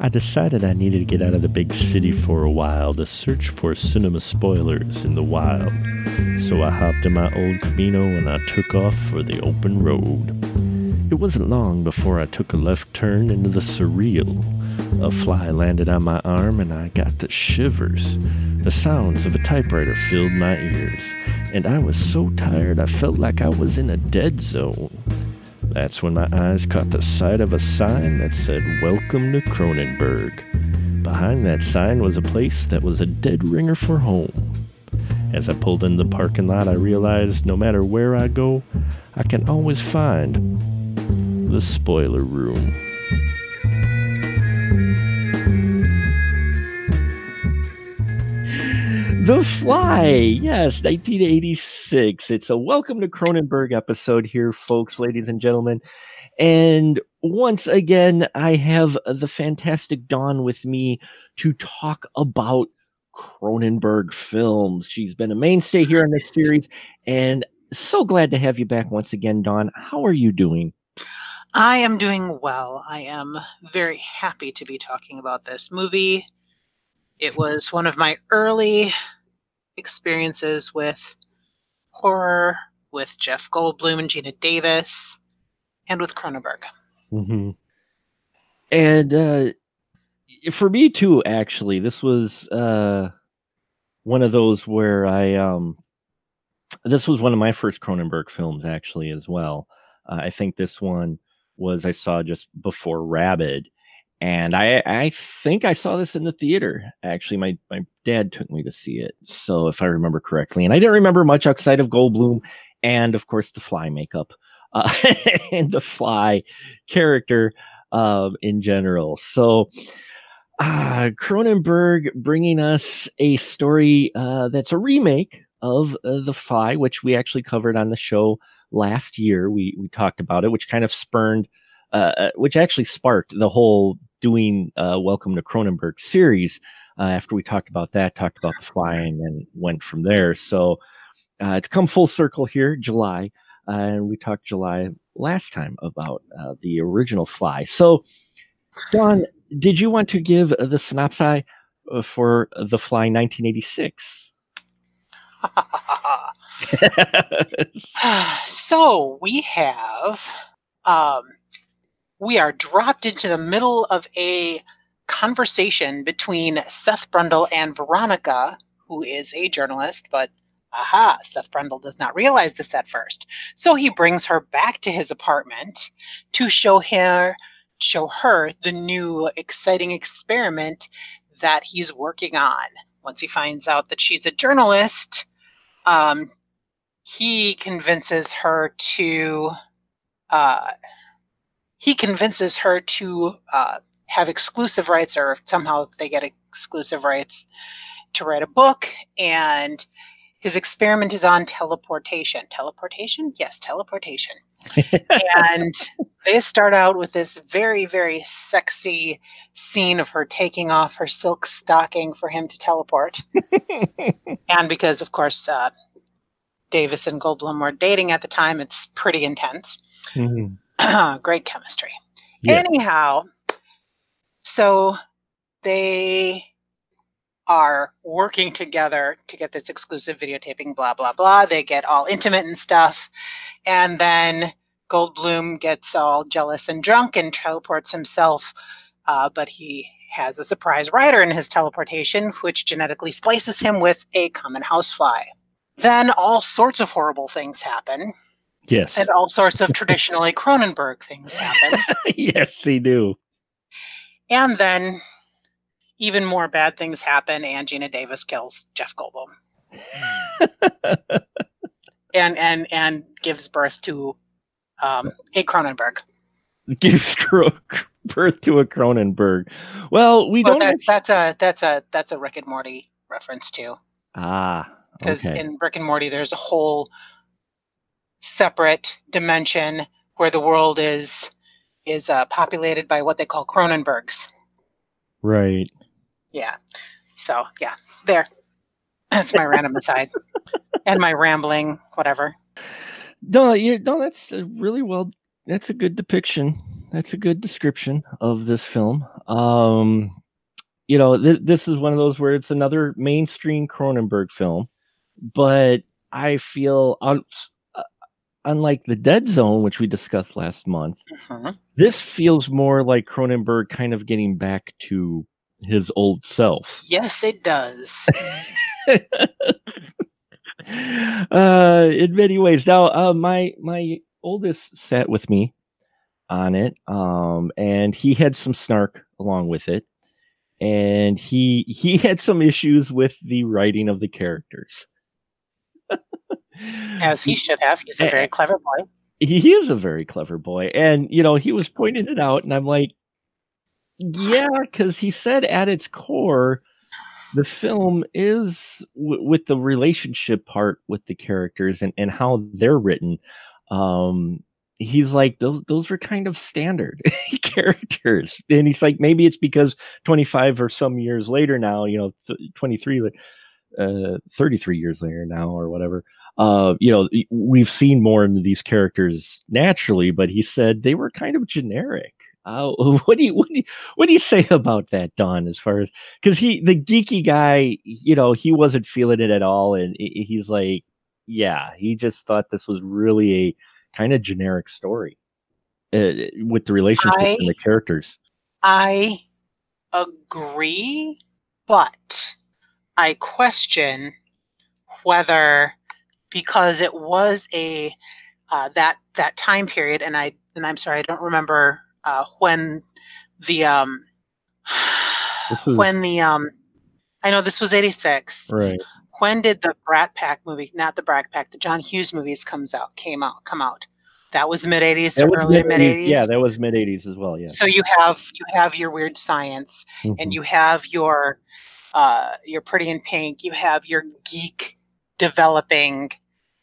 I decided I needed to get out of the big city for a while to search for cinema spoilers in the wild. So I hopped in my old Camino and I took off for the open road. It wasn't long before I took a left turn into the surreal. A fly landed on my arm and I got the shivers. The sounds of a typewriter filled my ears, and I was so tired I felt like I was in a dead zone. That's when my eyes caught the sight of a sign that said, Welcome to Cronenberg. Behind that sign was a place that was a dead ringer for home. As I pulled in the parking lot, I realized no matter where I go, I can always find the spoiler room. The Fly, yes, 1986. It's a welcome to Cronenberg episode here, folks, ladies and gentlemen. And once again, I have the fantastic Dawn with me to talk about Cronenberg films. She's been a mainstay here in this series, and so glad to have you back once again, Dawn. How are you doing? I am doing well. I am very happy to be talking about this movie. It was one of my early experiences with horror, with Jeff Goldblum and Geena Davis, and with Cronenberg. Mm-hmm. And uh, for me too, actually, this was uh, one of those where I um, this was one of my first Cronenberg films, actually, as well. Uh, I think this one was I saw just before Rabid, and I I think I saw this in the theater. Actually, my my dad took me to see it, so if I remember correctly, and I didn't remember much outside of Goldblum and of course the Fly makeup uh, and the Fly character uh, in general. So. Uh, Cronenberg bringing us a story uh, that's a remake of uh, The Fly, which we actually covered on the show last year. We we talked about it, which kind of spurned, uh, uh which actually sparked the whole doing uh, Welcome to Cronenberg series. Uh, after we talked about that, talked about the flying, and went from there. So uh, it's come full circle here, July, uh, and we talked July last time about uh, the original Fly. So, Dawn, did you want to give the synopsis for the Fly 1986? so we have um, we are dropped into the middle of a conversation between Seth Brundle and Veronica, who is a journalist, but aha, Seth Brundle does not realize this at first. So he brings her back to his apartment to show her show her the new exciting experiment that he's working on. Once he finds out that she's a journalist, um, he convinces her to uh, he convinces her to uh, have exclusive rights, or somehow they get exclusive rights to write a book. And his experiment is on teleportation. Teleportation? Yes, teleportation. and they start out with this very, very sexy scene of her taking off her silk stocking for him to teleport. and because, of course, uh, Davis and Goldblum were dating at the time, it's pretty intense. Mm-hmm. great chemistry. Yeah. Anyhow, so they are working together to get this exclusive videotaping, blah, blah, blah. They get all intimate and stuff. And then Goldblum gets all jealous and drunk and teleports himself. Uh, but he has a surprise rider in his teleportation, which genetically splices him with a common housefly. Then all sorts of horrible things happen. Yes. And all sorts of traditionally Cronenberg things happen. yes, they do. And then even more bad things happen, and Geena Davis kills Jeff Goldblum. and and and gives birth to um, a Cronenberg. Gives birth to a Cronenberg. Well, we well, don't. That's that's a that's a that's a Rick and Morty reference too. Ah, because okay. in Rick and Morty, there's a whole separate dimension where the world is is uh, populated by what they call Cronenbergs. Right. Yeah. So yeah, there. That's my random aside, and my rambling, whatever. No, you no, that's really well that's a good depiction. That's a good description of this film. Um, you know, th- this is one of those where it's another mainstream Cronenberg film, but I feel un- uh, unlike the Dead Zone, which we discussed last month, Mhm. this feels more like Cronenberg kind of getting back to his old self. Yes, it does. uh, in many ways. Now, uh, my my oldest sat with me on it, um, and he had some snark along with it, and he he had some issues with the writing of the characters. As he should have. He's a very clever boy. he is a very clever boy and you know he was pointing it out and i'm like yeah because he said at its core the film is w- with the relationship part with the characters and, and how they're written um he's like those those were kind of standard characters and he's like maybe it's because 25 or some years later now you know th- 23 li- uh 33 years later now or whatever uh, you know, we've seen more into these characters naturally, but he said they were kind of generic. Uh, what do you what do you, what do you say about that, Dawn? As far as because he the geeky guy, you know, he wasn't feeling it at all, and he's like, yeah, he just thought this was really a kind of generic story uh, with the relationship I- and the characters. I agree, but I question whether because it was a uh, that that time period, and I and I'm sorry, I don't remember uh, when the um This was- when the um I know this was '86. Right. When did the Brat Pack movie, not the Brat Pack, the John Hughes movies comes out came out come out? That was the mid '80s, That was early mid mid-eighties- yeah, that was mid '80s as well. Yeah. So you have you have your weird science, Mhm. and you have your uh, your pretty in pink. You have your geek developing,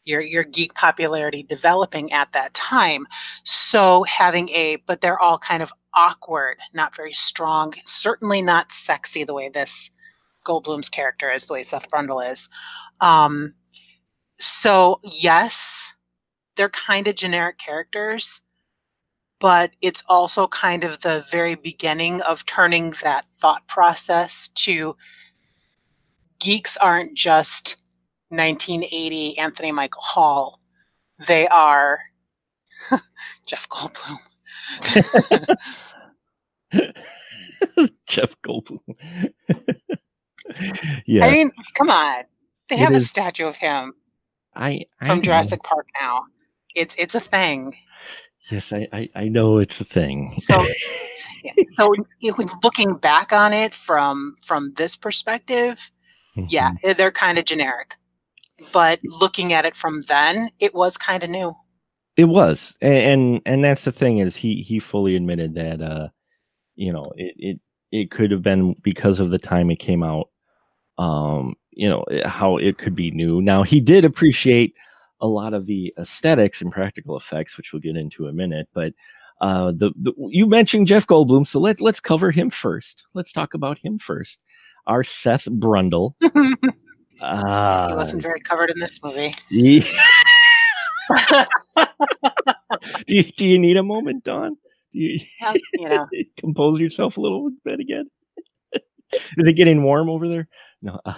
your your geek popularity developing at that time. So having a, but they're all kind of awkward, not very strong, certainly not sexy the way this Goldblum's character is, the way Seth Brundle is. Um, so yes, they're kind of generic characters but it's also kind of the very beginning of turning that thought process to geeks aren't just 1980 Anthony Michael Hall. They are Jeff Goldblum. Jeff Goldblum. yeah, I mean, come on. They It have a statue of him I, I from know. Jurassic Park now. It's it's a thing. Yes, I, I, I know it's a thing. So so it was looking back on it from from this perspective, yeah, Mhm. eh, they're kind of generic. But looking at it from then, it was kind of new. it was, A- and and that's the thing is he he fully admitted that uh, you know, it it it could have been because of the time it came out, um, you know, eh, how it could be new. Now he did appreciate a lot of the aesthetics and practical effects, which we'll get into in a minute, but. Uh, the, the you mentioned Jeff Goldblum, so let let's cover him first. Let's talk about him first. Our Seth Brundle. he Uh, wasn't very covered in this movie. Ye- do you do you need a moment, Dawn? Do you, Yeah, you know, compose yourself a little bit again? Is it getting warm over there? No. uh,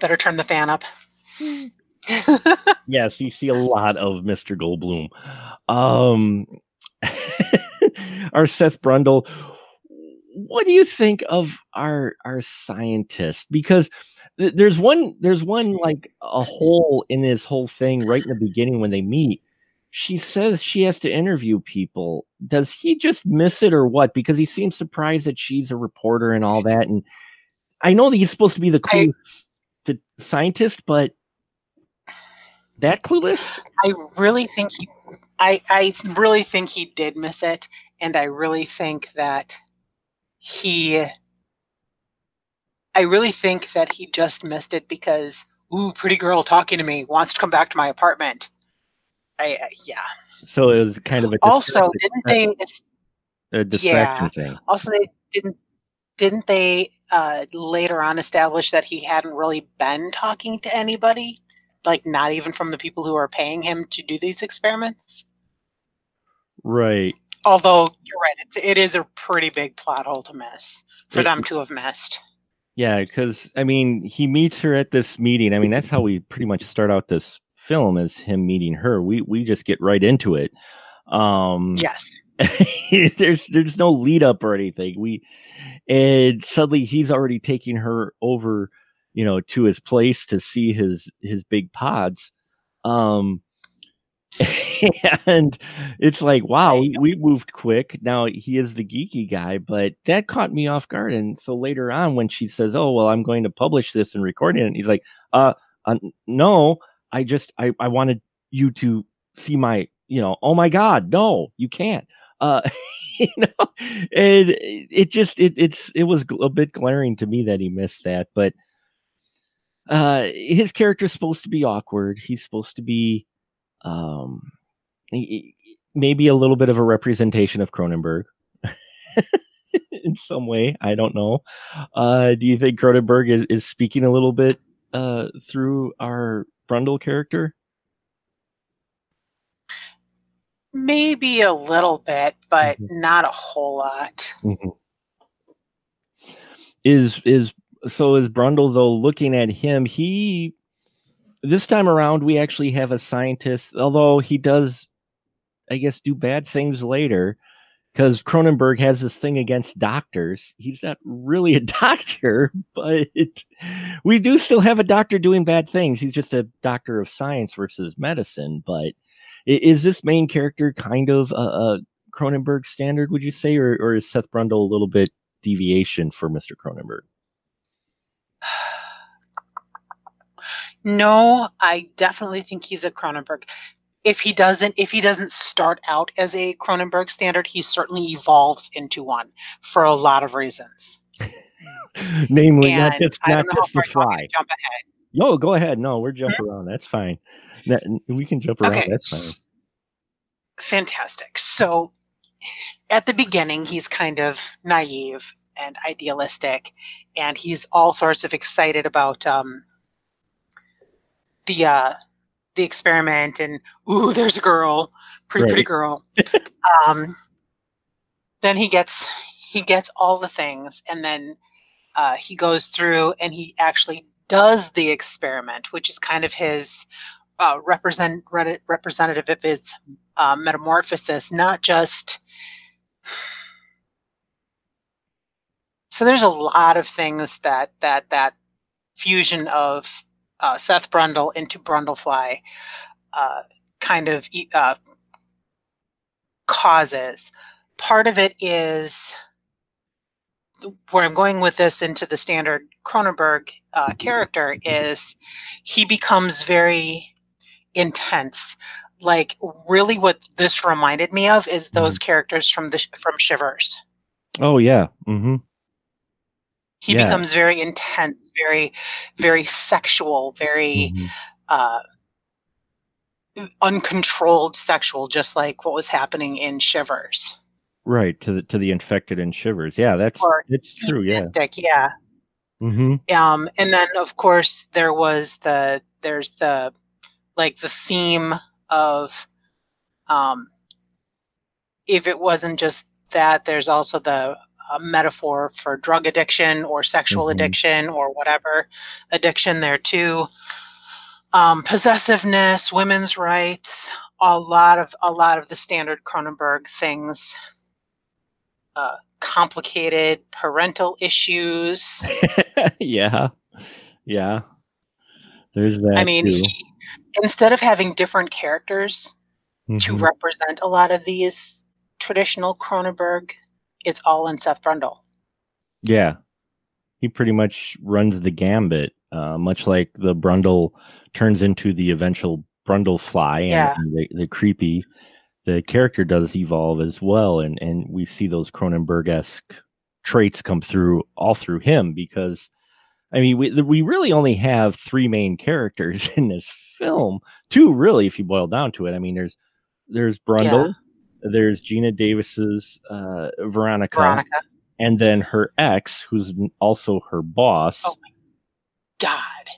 better turn the fan up. yes, you see a lot of Mr. Goldblum. Um, our Seth Brundle. What do you think of our our scientist? Because th- there's one there's one like a hole in this whole thing right in the beginning when they meet. She says she has to interview people. Does he just miss it or what? Because he seems surprised that she's a reporter and all that. And I know that he's supposed to be the I- clueless the scientist, but that clueless? I really think he I I really think he did miss it and I really think that he I really think that he just missed it because ooh pretty girl talking to me wants to come back to my apartment. I uh, yeah. So it was kind of a Also, didn't they a distraction thing. also they didn't didn't they uh, later on establish that he hadn't really been talking to anybody like not even from the people who are paying him to do these experiments Right. Although you're right, it's, it is a pretty big plot hole to miss for It- them to have missed. Yeah, because I mean, he meets her at this meeting. I mean, that's how we pretty much start out this film is him meeting her. We we just get right into it. Um Yes. there's there's no lead up or anything. We and suddenly he's already taking her over, you know, to his place to see his his big pods. Um and it's like, wow, we, we moved quick. Now he is the geeky guy, but that caught me off guard. And so later on, when she says, "Oh, well, I'm going to publish this and record it," and he's like, "Uh, uh no, I just I I wanted you to see my, you know, oh my god, no, you can't." Uh, you know, and it it just it it's it was a bit glaring to me that he missed that, but uh his character's supposed to be awkward. He's supposed to be um maybe a little bit of a representation of Cronenberg in some way. I don't know. Uh, do you think Cronenberg is, is speaking a little bit uh, through our Brundle character? Maybe a little bit, but Mhm. not a whole lot. Is is so is Brundle though looking at him? He this time around we actually have a scientist, although he does, I guess, do bad things later. Because Cronenberg has this thing against doctors. He's not really a doctor, but we do still have a doctor doing bad things. He's just a doctor of science versus medicine. But is this main character kind of a, a Cronenberg standard, would you say, or, or is Seth Brundle a little bit deviation for Mr. Cronenberg? No, I definitely think he's a Cronenberg. If he doesn't, if he doesn't start out as a Cronenberg standard, he certainly evolves into one for a lot of reasons. Namely, not And not just the you want me fly. jump ahead. Yo, go ahead. No, we're jump around. That's fine. That- we can jump around. Okay, That's fine. fantastic. So, at the beginning, he's kind of naive and idealistic, and he's all sorts of excited about um, the uh, the experiment. And ooh, there's a girl, pretty pretty girl. um, then he gets he gets all the things, and then uh, he goes through and he actually does the experiment, which is kind of his uh, represent re- representative of his uh, metamorphosis, not just. So there's a lot of things that that that fusion of uh, Seth Brundle into Brundlefly uh, kind of uh, causes. Part of it is where I'm going with this into the standard Cronenberg uh, character is he becomes very intense. Like really, what this reminded me of is those characters from the from Shivers. Oh yeah. Mm-hmm. He Yeah. becomes very intense, very, very sexual, very Mhm. uh, uncontrolled sexual, just like what was happening in Shivers. Right to the to the infected in shivers. Yeah, that's Or it's true. Yeah. Yeah. Mm-hmm. um and then of course there was the there's the like the theme of um if it wasn't just that there's also the uh, metaphor for drug addiction or sexual Mhm. addiction or whatever addiction there too um possessiveness women's rights a lot of a lot of the standard cronenberg things uh complicated parental issues yeah. Yeah. There's that. I mean, he, instead of having different characters to Mhm. represent a lot of these traditional Cronenberg, it's all in Seth Brundle. Yeah. He pretty much runs the gambit, uh, much like the Brundle turns into the eventual Brundle fly and, Yeah. and the, the creepy. The character does evolve as well, and, and we see those Cronenberg esque traits come through all through him because I mean we we really only have three main characters in this film. Two really, if you boil down to it. I mean there's there's Brundle, there's Geena Davis's uh, Veronica, Veronica. and then her ex, who's also her boss, Oh. my God,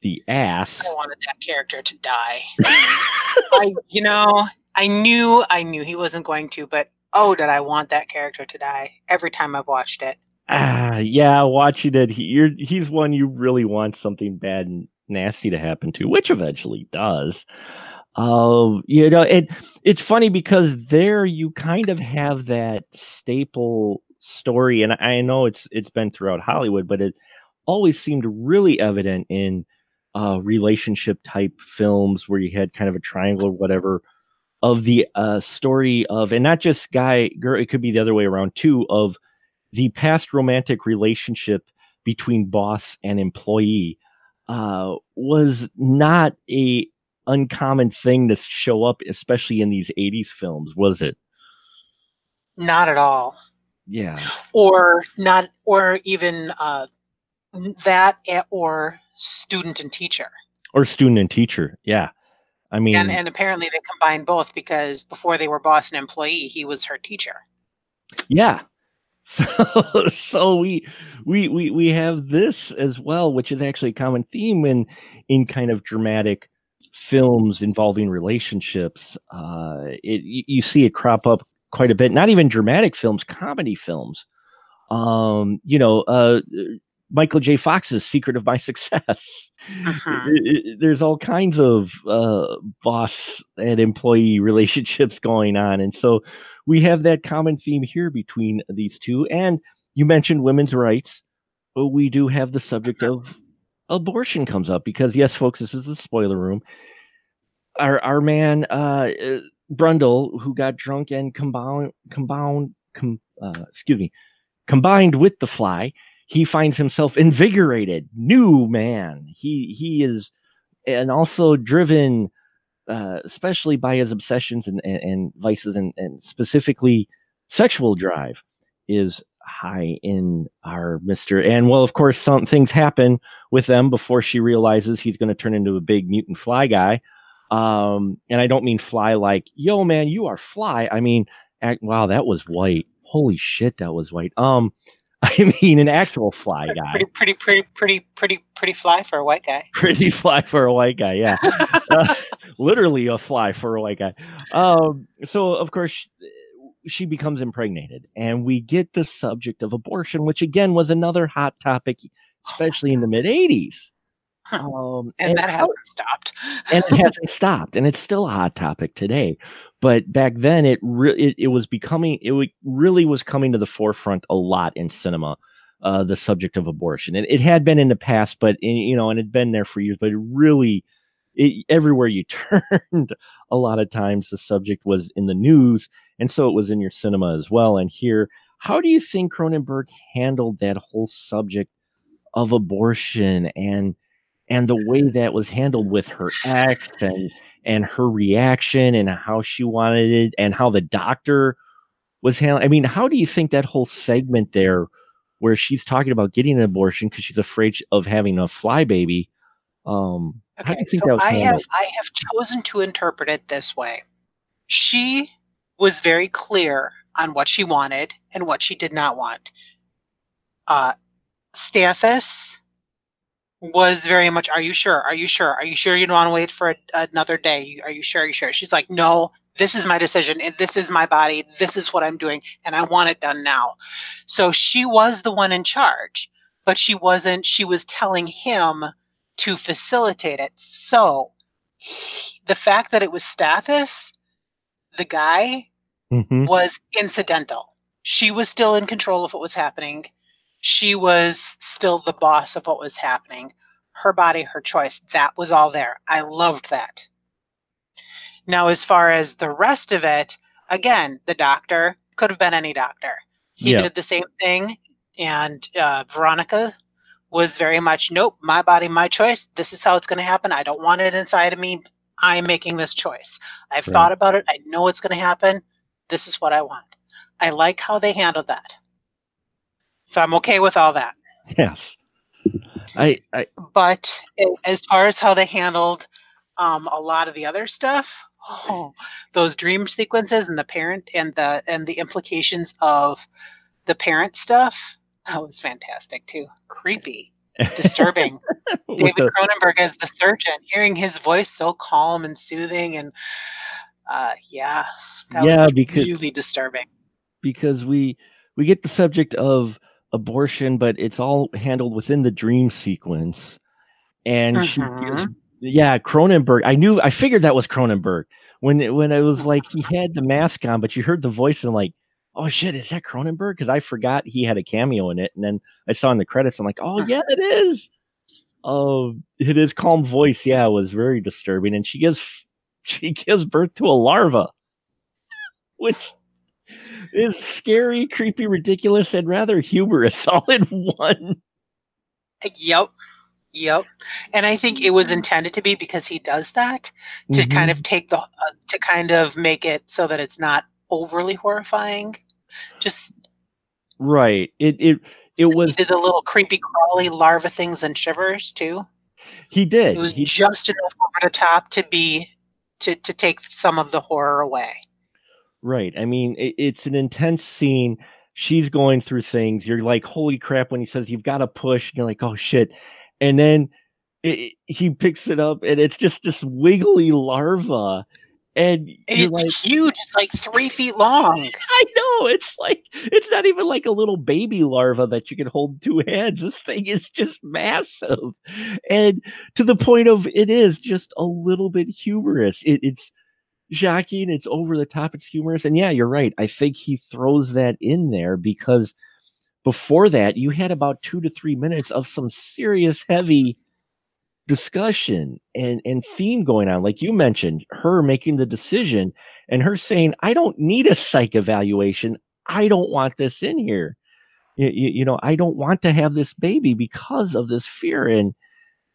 the ass. I wanted that character to die. I, you know, I knew, I knew he wasn't going to, but oh, did I want that character to die every time I've watched it. Ah, yeah, watching it, he, he's one you really want something bad and nasty to happen to, which eventually does. Uh, you know, it it's funny because there you kind of have that staple story, and I know it's it's been throughout Hollywood, but it always seemed really evident in uh, relationship type films where you had kind of a triangle or whatever of the uh, story of, and not just guy girl, it could be the other way around too, of the past romantic relationship between boss and employee uh, was not a uncommon thing to show up, especially in these 80s films, was it? Not at all. Yeah. Or not, or even uh, that, or student and teacher. Or student and teacher. Yeah. I mean, and, and apparently they combined both because before they were boss and employee, he was her teacher. Yeah. So, so we, we, we, we have this as well, which is actually a common theme in, in kind of dramatic films involving relationships. Uh, it, you see it crop up quite a bit, not even dramatic films, comedy films. Um, you know, uh, Michael J. Fox's Secret of My Success. Uh-huh. It, it, there's all kinds of uh, boss and employee relationships going on. And so we have that common theme here between these two. And you mentioned women's rights, but we do have the subject of abortion comes up because, yes, folks, this is the spoiler room. Our, our man, uh, uh Brundle, who got drunk and combined, combined, com, uh, excuse me, combined with the fly, he finds himself invigorated, new man. He he is, and also driven, uh, especially by his obsessions and, and, and vices, and, and specifically sexual drive, is high in our Mister. And well, of course, some things happen with them before she realizes he's going to turn into a big mutant fly guy. Um, and I don't mean fly like, yo, man, you are fly. I mean, act, wow, that was white. Holy shit, that was white. Um, I mean, an actual fly guy. Pretty, pretty, pretty, pretty, pretty, pretty fly for a white guy. Pretty fly for a white guy. Yeah, uh, literally a fly for a white guy. Um, so of course she, becomes impregnated, and we get the subject of abortion, which again was another hot topic, especially in the mid '80s. Um, and, and, that hasn't stopped. and it hasn't stopped, and it's still a hot topic today. But back then, it really it, it, was becoming it w- really was coming to the forefront a lot in cinema. Uh, the subject of abortion, and it had been in the past, but in, you know, and it had been there for years. But it really, it, everywhere you turned, a lot of times the subject was in the news, and so it was in your cinema as well. And here, how do you think Cronenberg handled that whole subject of abortion and and the way that was handled with her ex and and her reaction and how she wanted it and how the doctor was handling. I mean, how do you think that whole segment there, where she's talking about getting an abortion because she's afraid of having a fly baby? Um, okay, so I have I have chosen to interpret it this way. She was very clear on what she wanted and what she did not want. Uh, Stathis was very much, Are you sure? Are you sure? Are you sure you don't want to wait for a, another day? Are you sure? Are you sure? She's like, No, this is my decision and this is my body. This is what I'm doing and I want it done now. So she was the one in charge, but she wasn't, she was telling him to facilitate it. So he, the fact that it was Stathis, the guy, mm-hmm. was incidental. She was still in control of what was happening she was still the boss of what was happening. Her body, her choice. That was all there. I loved that. Now, as far as the rest of it, again, the doctor could have been any doctor. He yeah. did the same thing. And uh, Veronica was very much, nope, my body, my choice. This is how it's going to happen. I don't want it inside of me. I'm making this choice. I've right. thought about it. I know it's going to happen. This is what I want. I like how they handled that. So I'm okay with all that. Yes. I, I but as far as how they handled um, a lot of the other stuff, oh, those dream sequences and the parent and the and the implications of the parent stuff, that was fantastic too. Creepy, disturbing. David the... Cronenberg as the surgeon, hearing his voice so calm and soothing and Uh, yeah, that Yeah, was because- really disturbing. because we we get the subject of abortion, but it's all handled within the dream sequence. And she gives Mhm. yeah, Cronenberg. I knew I figured that was Cronenberg when when it was like he had the mask on, but you heard the voice and like, oh shit, is that Cronenberg? Because I forgot he had a cameo in it, and then I saw in the credits, I'm like, oh yeah, it is. Um, it is calm voice. Yeah, it was very disturbing, and she gives she gives birth to a larva, which is scary, creepy, ridiculous, and rather humorous all in one. Yep. Yep. And I think it was intended to be because he does that to kind Mhm. of take the uh, to kind of make it so that it's not overly horrifying. Just right. It it it he was did the little creepy crawly larva things and shivers too. he did It was he just enough over the top to be to to take some of the horror away. Right. I mean, it, it's an intense scene. She's going through things. You're like, holy crap, when he says you've got to push, and you're like, oh shit. And then it- he picks it up, and it's just this wiggly larva. And And it's like, huge. It's like three feet long. I know. It's like, it's not even like a little baby larva that you can hold two hands. This thing is just massive. And to the point of it is just a little bit humorous. It, it's shocking. It's over the top. It's humorous. And yeah, you're right. I think he throws that in there because before that, you had about two to three minutes of some serious, heavy discussion and and theme going on like you mentioned her making the decision and her saying i don't need a psych evaluation. I don't want this in here. You, you, know i don't want to have this baby because of this fear. And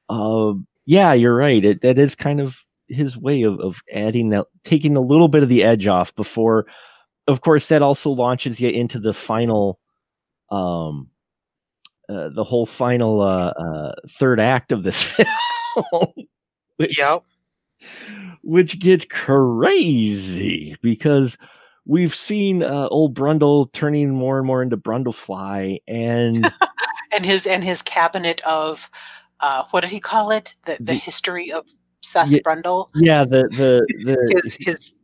uh, yeah you're right. It, that is kind of his way of, of adding that taking a little bit of the edge off before of course that also launches you into the final um uh, the whole final uh, uh, third act of this film, which, Yep. which gets crazy because we've seen uh, old Brundle turning more and more into Brundlefly, and And his and his cabinet of uh what did he call it? The the, The- history of Seth Brundle. yeah, the the the His his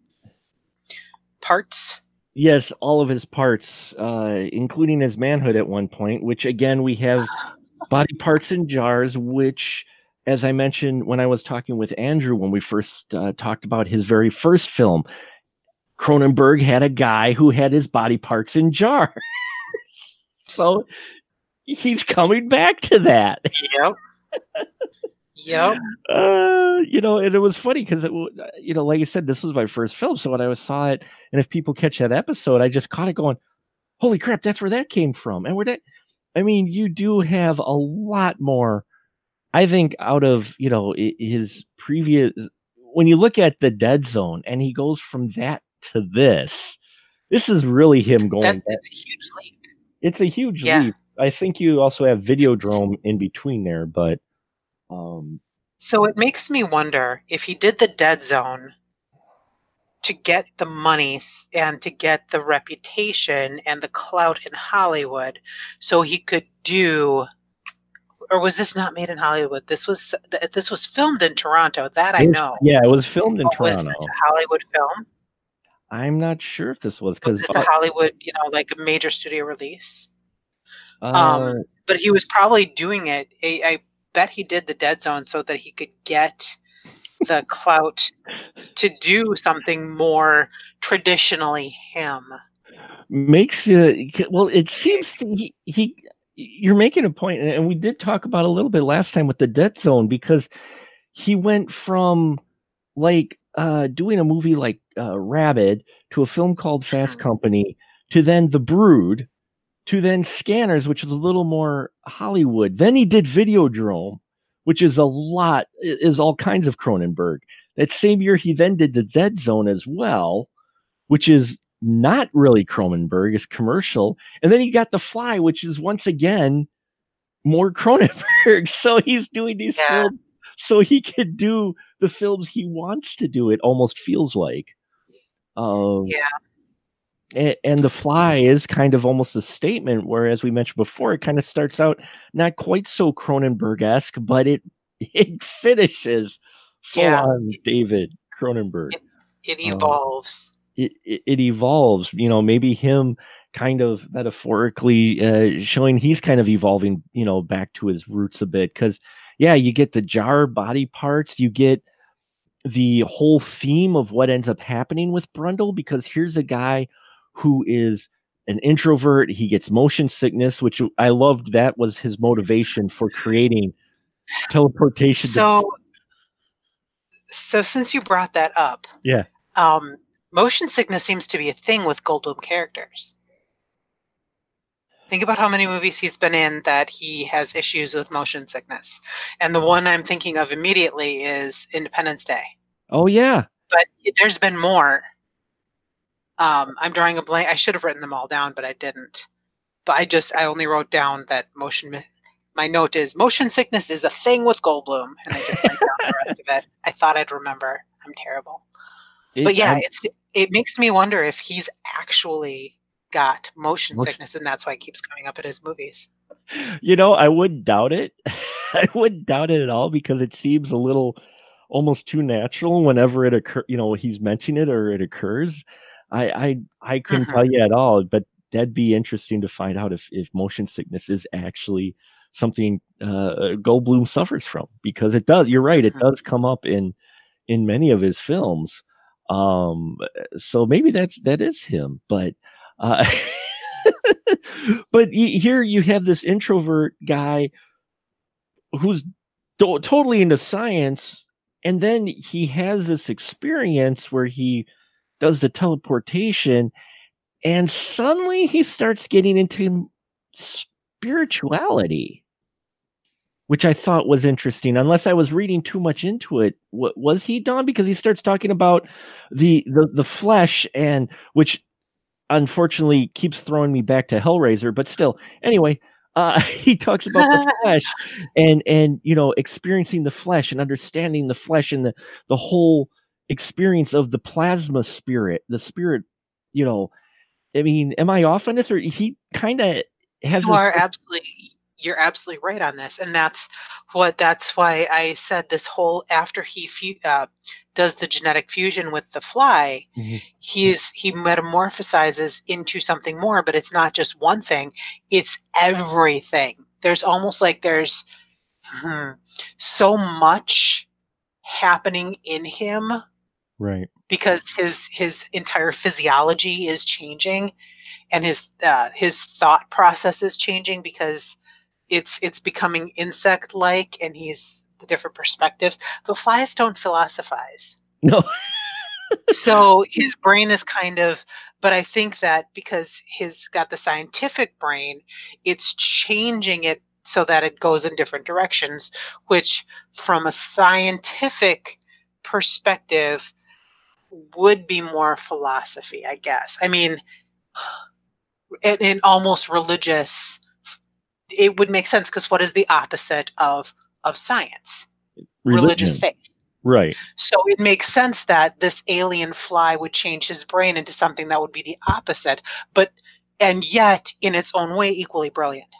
parts. Yes, all of his parts, uh, including his manhood at one point, which again we have body parts in jars, which, as I mentioned when I was talking with Andrew when we first uh, talked about his very first film, Cronenberg had a guy who had his body parts in jars. so he's coming back to that. Yep. yep. Uh, you know, and it was funny because it, w- you know, like I said, this was my first film. So when I was saw it, and if people catch that episode, I just caught it going, "Holy crap, that's where that came from!" And where that, I mean, you do have a lot more. I think out of you know his previous, when you look at the Dead Zone, and he goes from that to this, this is really him going. That, that's a huge leap. it's a huge Yeah. leap. I think you also have Videodrome in between there, but um, So it makes me wonder if he did the dead zone to get the money and to get the reputation and the clout in Hollywood so he could do or was this not made in Hollywood? This was this was filmed in Toronto. That I know. yeah, it was filmed in Or was Toronto. this a Hollywood film? I'm not sure if this was because this a Hollywood, you know, like a major studio release? uh, um, But he was probably doing it. I, I bet he did the Dead Zone so that he could get the clout to do something more traditionally him. makes it well. It seems to, he he. You're making a point, and- we did talk about a little bit last time with the Dead Zone because he went from like uh doing a movie like uh Rabid to a film called Fast Mhm. Company to then The Brood to then Scanners, which is a little more Hollywood. Then he did Videodrome, which is a lot is all kinds of Cronenberg. That same year he then did The Dead Zone as well, which is not really Cronenberg, is commercial. And then he got The Fly, which is once again more Cronenberg. So he's doing these Yeah. films so he could do the films he wants to do. It almost feels like. Um, Yeah. And, the fly is kind of almost a statement where as we mentioned before it kind of starts out not quite so cronenberg-esque but it it finishes full Yeah. on david cronenberg it evolves. Um, it, it, it evolves. You know, maybe him kind of metaphorically uh, showing he's kind of evolving. You know, back to his roots a bit because yeah, you get the jar body parts, you get the whole theme of what ends up happening with Brundle because here's a guy who is an introvert. He gets motion sickness, which I loved. That was his motivation for creating teleportation. So, so since you brought that up, yeah, um, motion sickness seems to be a thing with Goldblum characters. Think about how many movies he's been in that he has issues with motion sickness. And the one I'm thinking of immediately is Independence Day. Oh, yeah. But there's been more. Um, I'm drawing a blank. I should have written them all down, but I didn't. But I just, I only wrote down that motion. My note is motion sickness is a thing with Goldblum. And I just write down the rest of it. I thought I'd remember. I'm terrible. It, but yeah, I, it's it makes me wonder if he's actually got motion, motion sickness, and that's why it keeps coming up in his movies. You know, I wouldn't doubt it. I wouldn't doubt it at all because it seems a little almost too natural whenever it occur. You know, he's mentioning it or it occurs. I I I couldn't mm-hmm. tell you at all, but that'd be interesting to find out if if motion sickness is actually something uh, Goldblum suffers from because it does. You're right; it mm-hmm. does come up in in many of his films. Um, so maybe that's that is him, but uh, but here you have this introvert guy who's do- totally into science, and then he has this experience where he does the teleportation, and suddenly he starts getting into spirituality which I thought was interesting. Unless I was reading too much into it, what was he Dawn? Because he starts talking about the the the flesh and which unfortunately keeps throwing me back to Hellraiser, but still, anyway, uh, he talks about the flesh and and you know experiencing the flesh and understanding the flesh and the the whole experience of the plasma spirit, the spirit. You know, I mean, am I off on this, or he kind of has? You are absolutely. You're absolutely right on this, and that's what. That's why I said this whole after he uh, does the genetic fusion with the fly, mm-hmm. he's he metamorphosizes into something more, but it's not just one thing, it's everything. There's almost like there's hmm, so much happening in him. Right. Because his his entire physiology is changing and his uh, his thought process is changing because it's it's becoming insect like and he's the different perspectives. But flies don't philosophize. No. so his brain is kind of but I think that because he's got the scientific brain, it's changing it so that it goes in different directions, which from a scientific perspective would be more philosophy, I guess. I mean, in, in almost religious, it would make sense because what is the opposite of of science, Religion. religious faith. Right. So it makes sense that this alien fly would change his brain into something that would be the opposite, but and yet in its own way equally brilliant.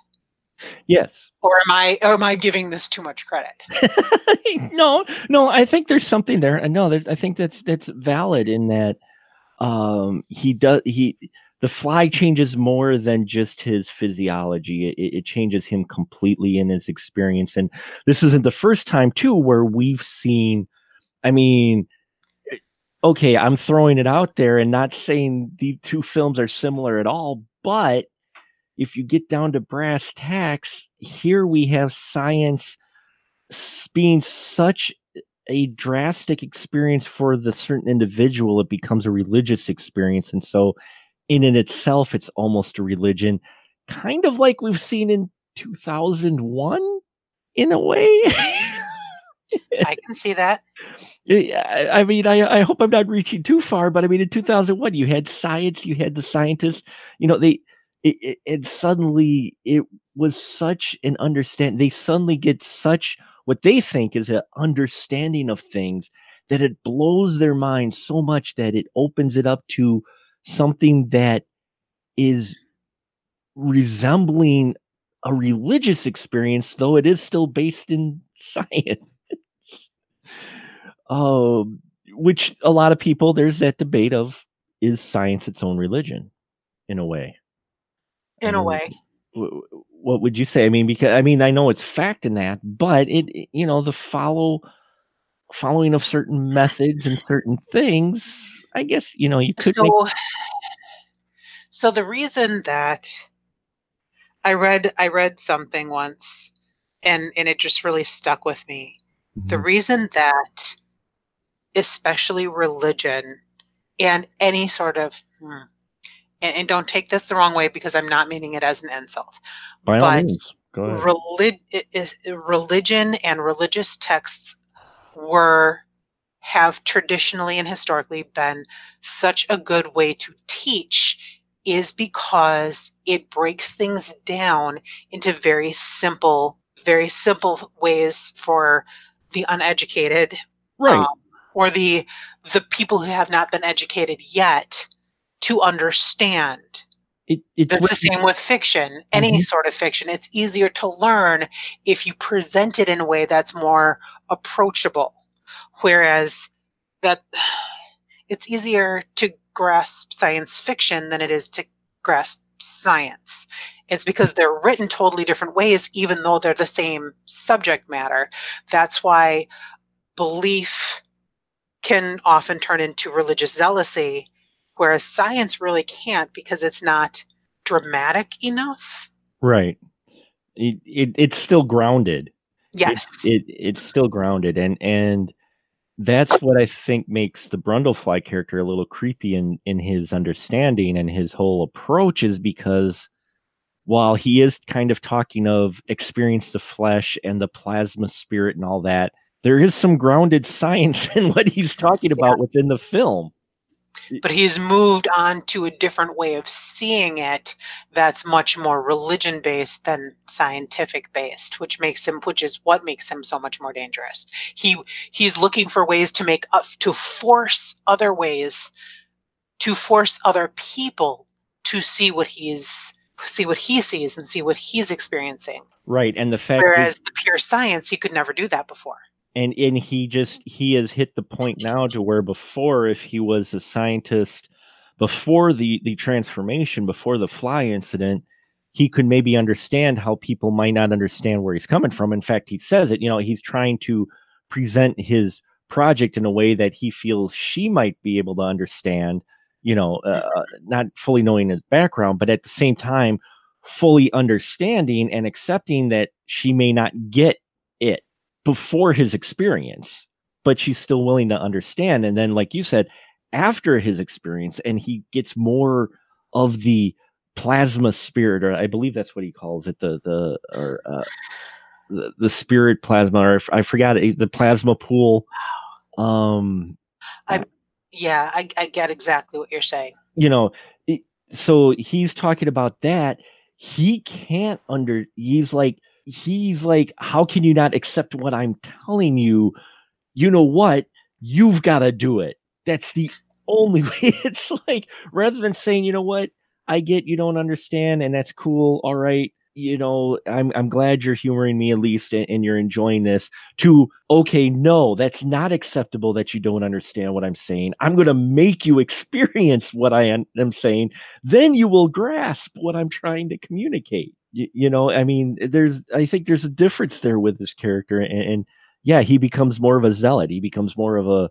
Yes. Or am I or am I giving this too much credit? no, no, I think there's something there. No, there, I think that's that's valid in that um he does he the fly changes more than just his physiology. It, it, changes him completely in his experience. And this isn't the first time, too, where we've seen, I mean, okay, I'm throwing it out there and not saying the two films are similar at all, but if you get down to brass tacks, here we have science being such a drastic experience for the certain individual, it becomes a religious experience. And so in and itself, it's almost a religion, kind of like we've seen in 2001 in a way. I can see that. Eh, I mean, I, I hope I'm not reaching too far, but I mean, in 2001, you had science, you had the scientists, you know, they, it, it, suddenly it was such an understand. They suddenly get such what they think is an understanding of things that it blows their mind so much that it opens it up to something that is resembling a religious experience, though it is still based in science. um, which a lot of people there's that debate of is science its own religion in a way in a way. What would you say? I mean because i mean i know it's fact in that but it you know the follow following of certain methods and certain things i guess you know you could so make... so the reason that i read i read something once and and it just really stuck with me. Mm-hmm. the reason that especially religion and any sort of hmm, and, and, don't take this the wrong way because I'm not meaning it as an insult. By but all means. Go ahead. Relig- religion and religious texts were have traditionally and historically been such a good way to teach is because it breaks things down into very simple very simple ways for the uneducated right um, or the the people who have not been educated yet to understand. It, it's That's the same with fiction, any mm-hmm. sort of fiction. It's easier to learn if you present it in a way that's more approachable. Whereas that it's easier to grasp science fiction than it is to grasp science. It's because they're written totally different ways, even though they're the same subject matter. That's why belief can often turn into religious zealousy, whereas science really can't because it's not dramatic enough. Right. It, it it's still grounded. Yes. It, it it's still grounded and and that's what I think makes the Brundlefly character a little creepy in in his understanding and his whole approach is because while he is kind of talking of experience the flesh and the plasma spirit and all that, there is some grounded science in what he's talking about yeah. within the film. But he's moved on to a different way of seeing it that's much more religion based than scientific based, which makes him which is what makes him so much more dangerous. He he's looking for ways to make up to force other ways to force other people to see what he's see what he sees and see what he's experiencing. Right. And the fact whereas the pure science he could never do that before and and he just he has hit the point now to where before if he was a scientist before the the transformation before the fly incident he could maybe understand how people might not understand where he's coming from. In fact he says it you know he's trying to present his project in a way that he feels she might be able to understand you know uh, not fully knowing his background but at the same time fully understanding and accepting that she may not get it before his experience, but she's still willing to understand. And then, like you said, after his experience, and he gets more of the plasma spirit, or I believe that's what he calls it, the the or uh, the, the spirit plasma, or I forgot it, the plasma pool. Um, I yeah, I, I get exactly what you're saying. You know, so he's talking about that. He can't under. He's like he's like, How can you not accept what I'm telling you? You know what? You've got to do it. That's the only way. It's like, rather than saying, You know what? I get you don't understand, and that's cool. All right you know, I'm I'm glad you're humoring me at least and, and, you're enjoying this. To okay, no, that's not acceptable that you don't understand what I'm saying. I'm to make you experience what I am, am, saying. Then you will grasp what I'm trying to communicate. You, you, know, I mean, there's I think there's a difference there with this character, and, and yeah, he becomes more of a zealot. He becomes more of a,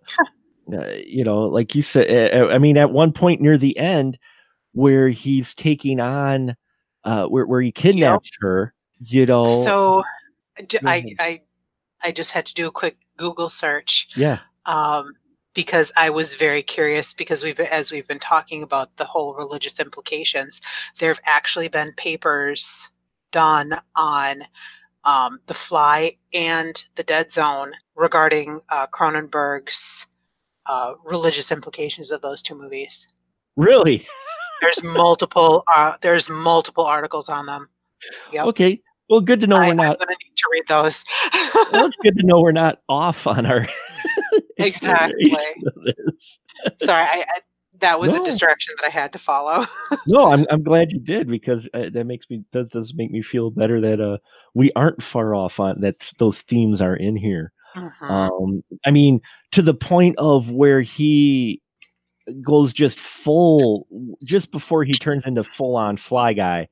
uh, you know, like you said. Uh, I mean, at one point near the end, where he's taking on uh, where where he kidnaps yep. her. You know. So, I I I just had to do a quick Google search. Yeah. Um, because I was very curious because we've as we've been talking about the whole religious implications, there have actually been papers done on um, The Fly and The Dead Zone regarding uh, Cronenberg's uh, religious implications of those two movies. Really? there's multiple uh, there's multiple articles on them. Yep. Okay. Well, good to know I, we're not. I'm gonna need to read those. well, it's good to know we're not off on our. exactly. Sorry, I, I, that was no. a distraction that I had to follow. no, I'm I'm glad you did because uh, that makes me does does make me feel better that uh we aren't far off on that those themes are in here. Mhm. Um, I mean, to the point of where he goes just full, just before he turns into full on Fly Guy,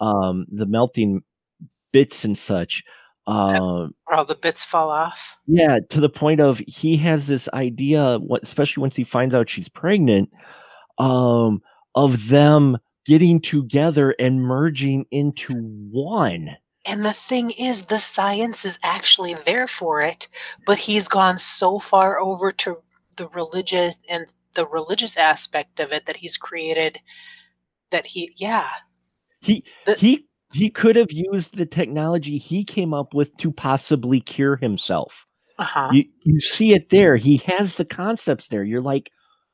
um, the melting bits and such. Um, Where all the bits fall off. yeah, to the point of he has this idea, what especially once he finds out she's pregnant, um, of them getting together and merging into one. And the thing is, the science is actually there for it, but he's gone so far over to the religious and the religious aspect of it that he's created that he, yeah, He The- he he could have used the technology he came up with to possibly cure himself. uh huh. You you see it there. He has the concepts there. You're like,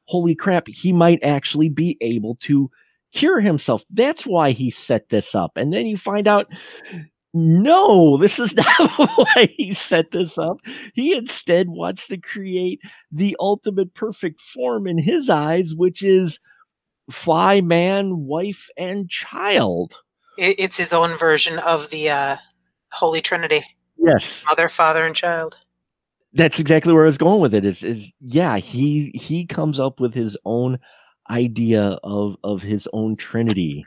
holy crap, he might actually be able to cure himself. That's why he set this up. And then you find out no, this is not why he set this up. He instead wants to create the ultimate perfect form in his eyes, which is fly man, wife, and child. It, it's his own version of the uh, Holy Trinity Yes. Mother, Father, and Child. that's exactly where I was going with it. Is is yeah, he he comes up with his own idea of of his own trinity.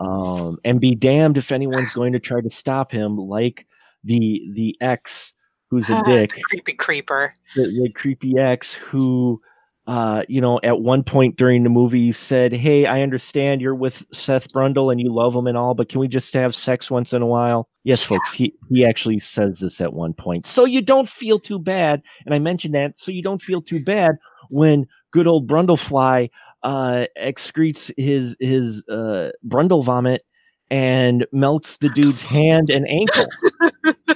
Um and be damned if anyone's going to try to stop him like the the ex who's a Ah, dick, the creepy creeper. the, the creepy ex who uh you know at one point during the movie said, "Hey, I understand you're with Seth Brundle and you love him and all, but can we just have sex once in a while?" Yes, folks, he he actually says this at one point. So you don't feel too bad, and I mentioned that so you don't feel too bad when good old Brundlefly uh excretes his his uh Brundle vomit and melts the dude's hand and ankle.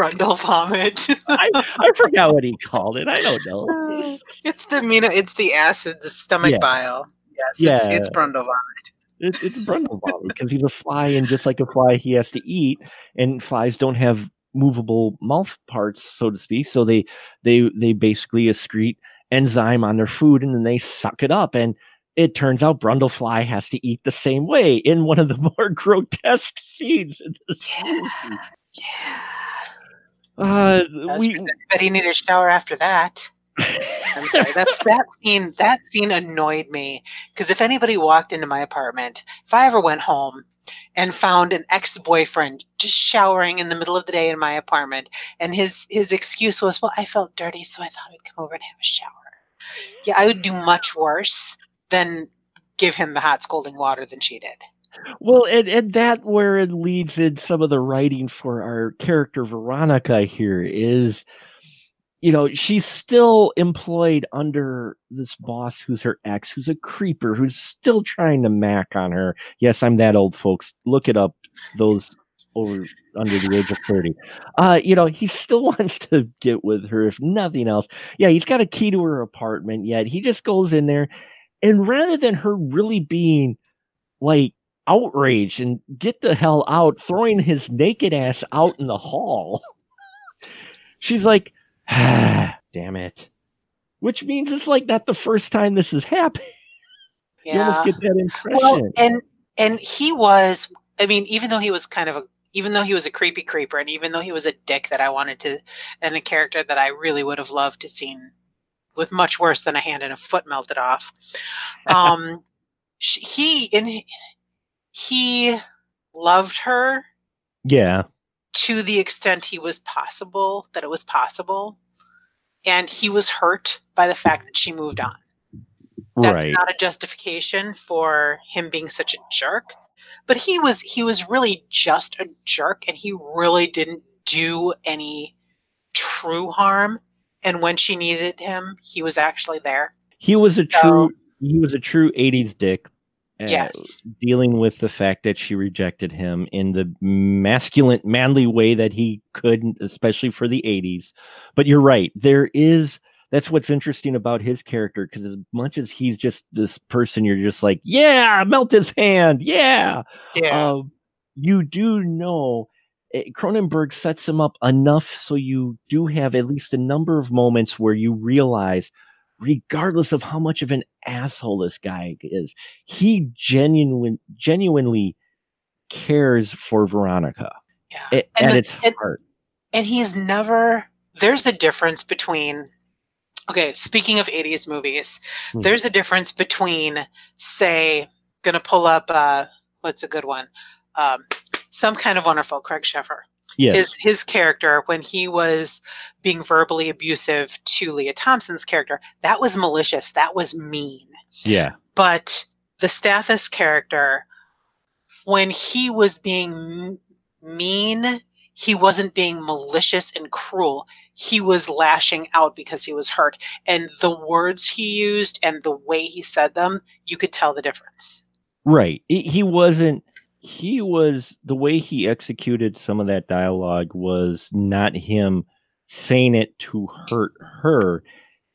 Brundle vomit. I, I forgot what he called it. I don't know. it's the amino. It's the acid, the stomach Yeah. bile. Yes, it's, Yeah. it's Brundle vomit. It, it's Brundle vomit because he's a fly, and just like a fly, he has to eat. And flies don't have movable mouth parts, so to speak. So they they they basically excrete enzyme on their food, and then they suck it up. And it turns out Brundlefly has to eat the same way in one of the more grotesque scenes. In this Yeah. Yeah. Uh, we, good. But he needed a shower after that. I'm sorry. That's that scene. That scene annoyed me because if anybody walked into my apartment, if I ever went home and found an ex-boyfriend just showering in the middle of the day in my apartment, and his his excuse was, "Well, I felt dirty, so I thought I'd come over and have a shower." Yeah, I would do much worse than give him the hot scalding water than she did. Well, and, and that where it leads in some of the writing for our character Veronica here is, you know, she's still employed under this boss who's her ex, who's a creeper, who's still trying to mac on her. Yes, I'm that old, folks. Look it up. Those over under the age of 30. Uh, you know, he still wants to get with her, if nothing else. Yeah, he's got a key to her apartment, yet he just goes in there, and rather than her really being like outraged and get the hell out, throwing his naked ass out in the hall. She's like, ah, damn it. Which means it's like not the first time this has happened. You almost get that impression. Well, and and he was. I mean, even though he was kind of a, even though he was a creepy creeper, and even though he was a dick that I wanted to, and a character that I really would have loved to seen with much worse than a hand and a foot melted off. Um, he in he loved her yeah. to the extent he was possible that it was possible, and he was hurt by the fact that she moved on that's right. not a justification for him being such a jerk but he was he was really just a jerk and he really didn't do any true harm and when she needed him he was actually there he was a so- true he was a true 80s dick. Uh, yes Dealing with the fact that she rejected him in the masculine, manly way that he couldn't, especially for the 80s. But you're right. There is that's what's interesting about his character because as much as he's just this person, you're just like, yeah, melt his hand, yeah. yeah Um, you do know eh, Cronenberg sets him up enough so you do have at least a number of moments where you realize, regardless of how much of an asshole this guy is, he genuine, genuinely cares for Veronica yeah a- And at the- its and- heart. and he's never there's a difference between okay speaking of 80s movies Hmm. there's a difference between say gonna pull up uh what's a good one um some kind of wonderful craig sheffer Yes. his his character when he was being verbally abusive to lea thompson's character that was malicious that was mean yeah. but the Stathis character, when he was being m- mean, he wasn't being malicious and cruel. He was lashing out because he was hurt. And the words he used and the way he said them, you could tell the difference. Right. He he wasn't he was the way he executed some of that dialogue was not him saying it to hurt her.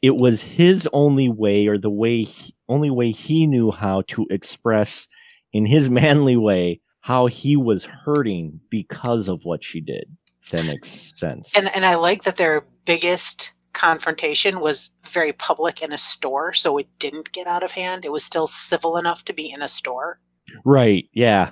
It was his only way or the way he, only way he knew how to express in his manly way how he was hurting because of what she did. If that makes sense. And and I like that their biggest confrontation was very public in a store, so it didn't get out of hand. It was still civil enough to be in a store. Right. Yeah.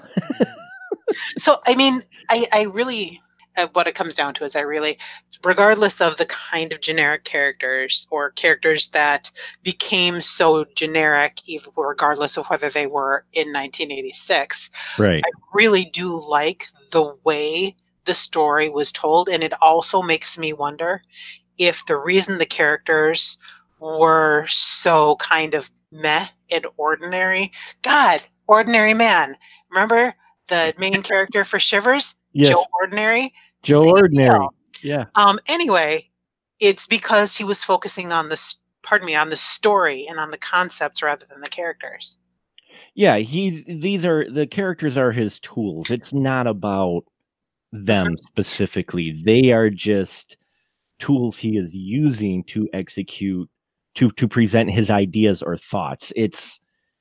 so i mean i i really uh, what it comes down to is i really regardless of the kind of generic characters or characters that became so generic even regardless of whether they were in 1986 Right. I really do like the way the story was told and it also makes me wonder if the reason the characters were so kind of meh and ordinary god ordinary man. Remember the main character for shivers? Yes. joe Joe, ordinary Same Ordinary. deal. Yeah. um anyway it's because he was focusing on the pardon me on the story and on the concepts rather than the characters. Yeah he's these are the characters are his tools. It's not about them specifically. They are just tools he is using to execute to to present his ideas or thoughts. It's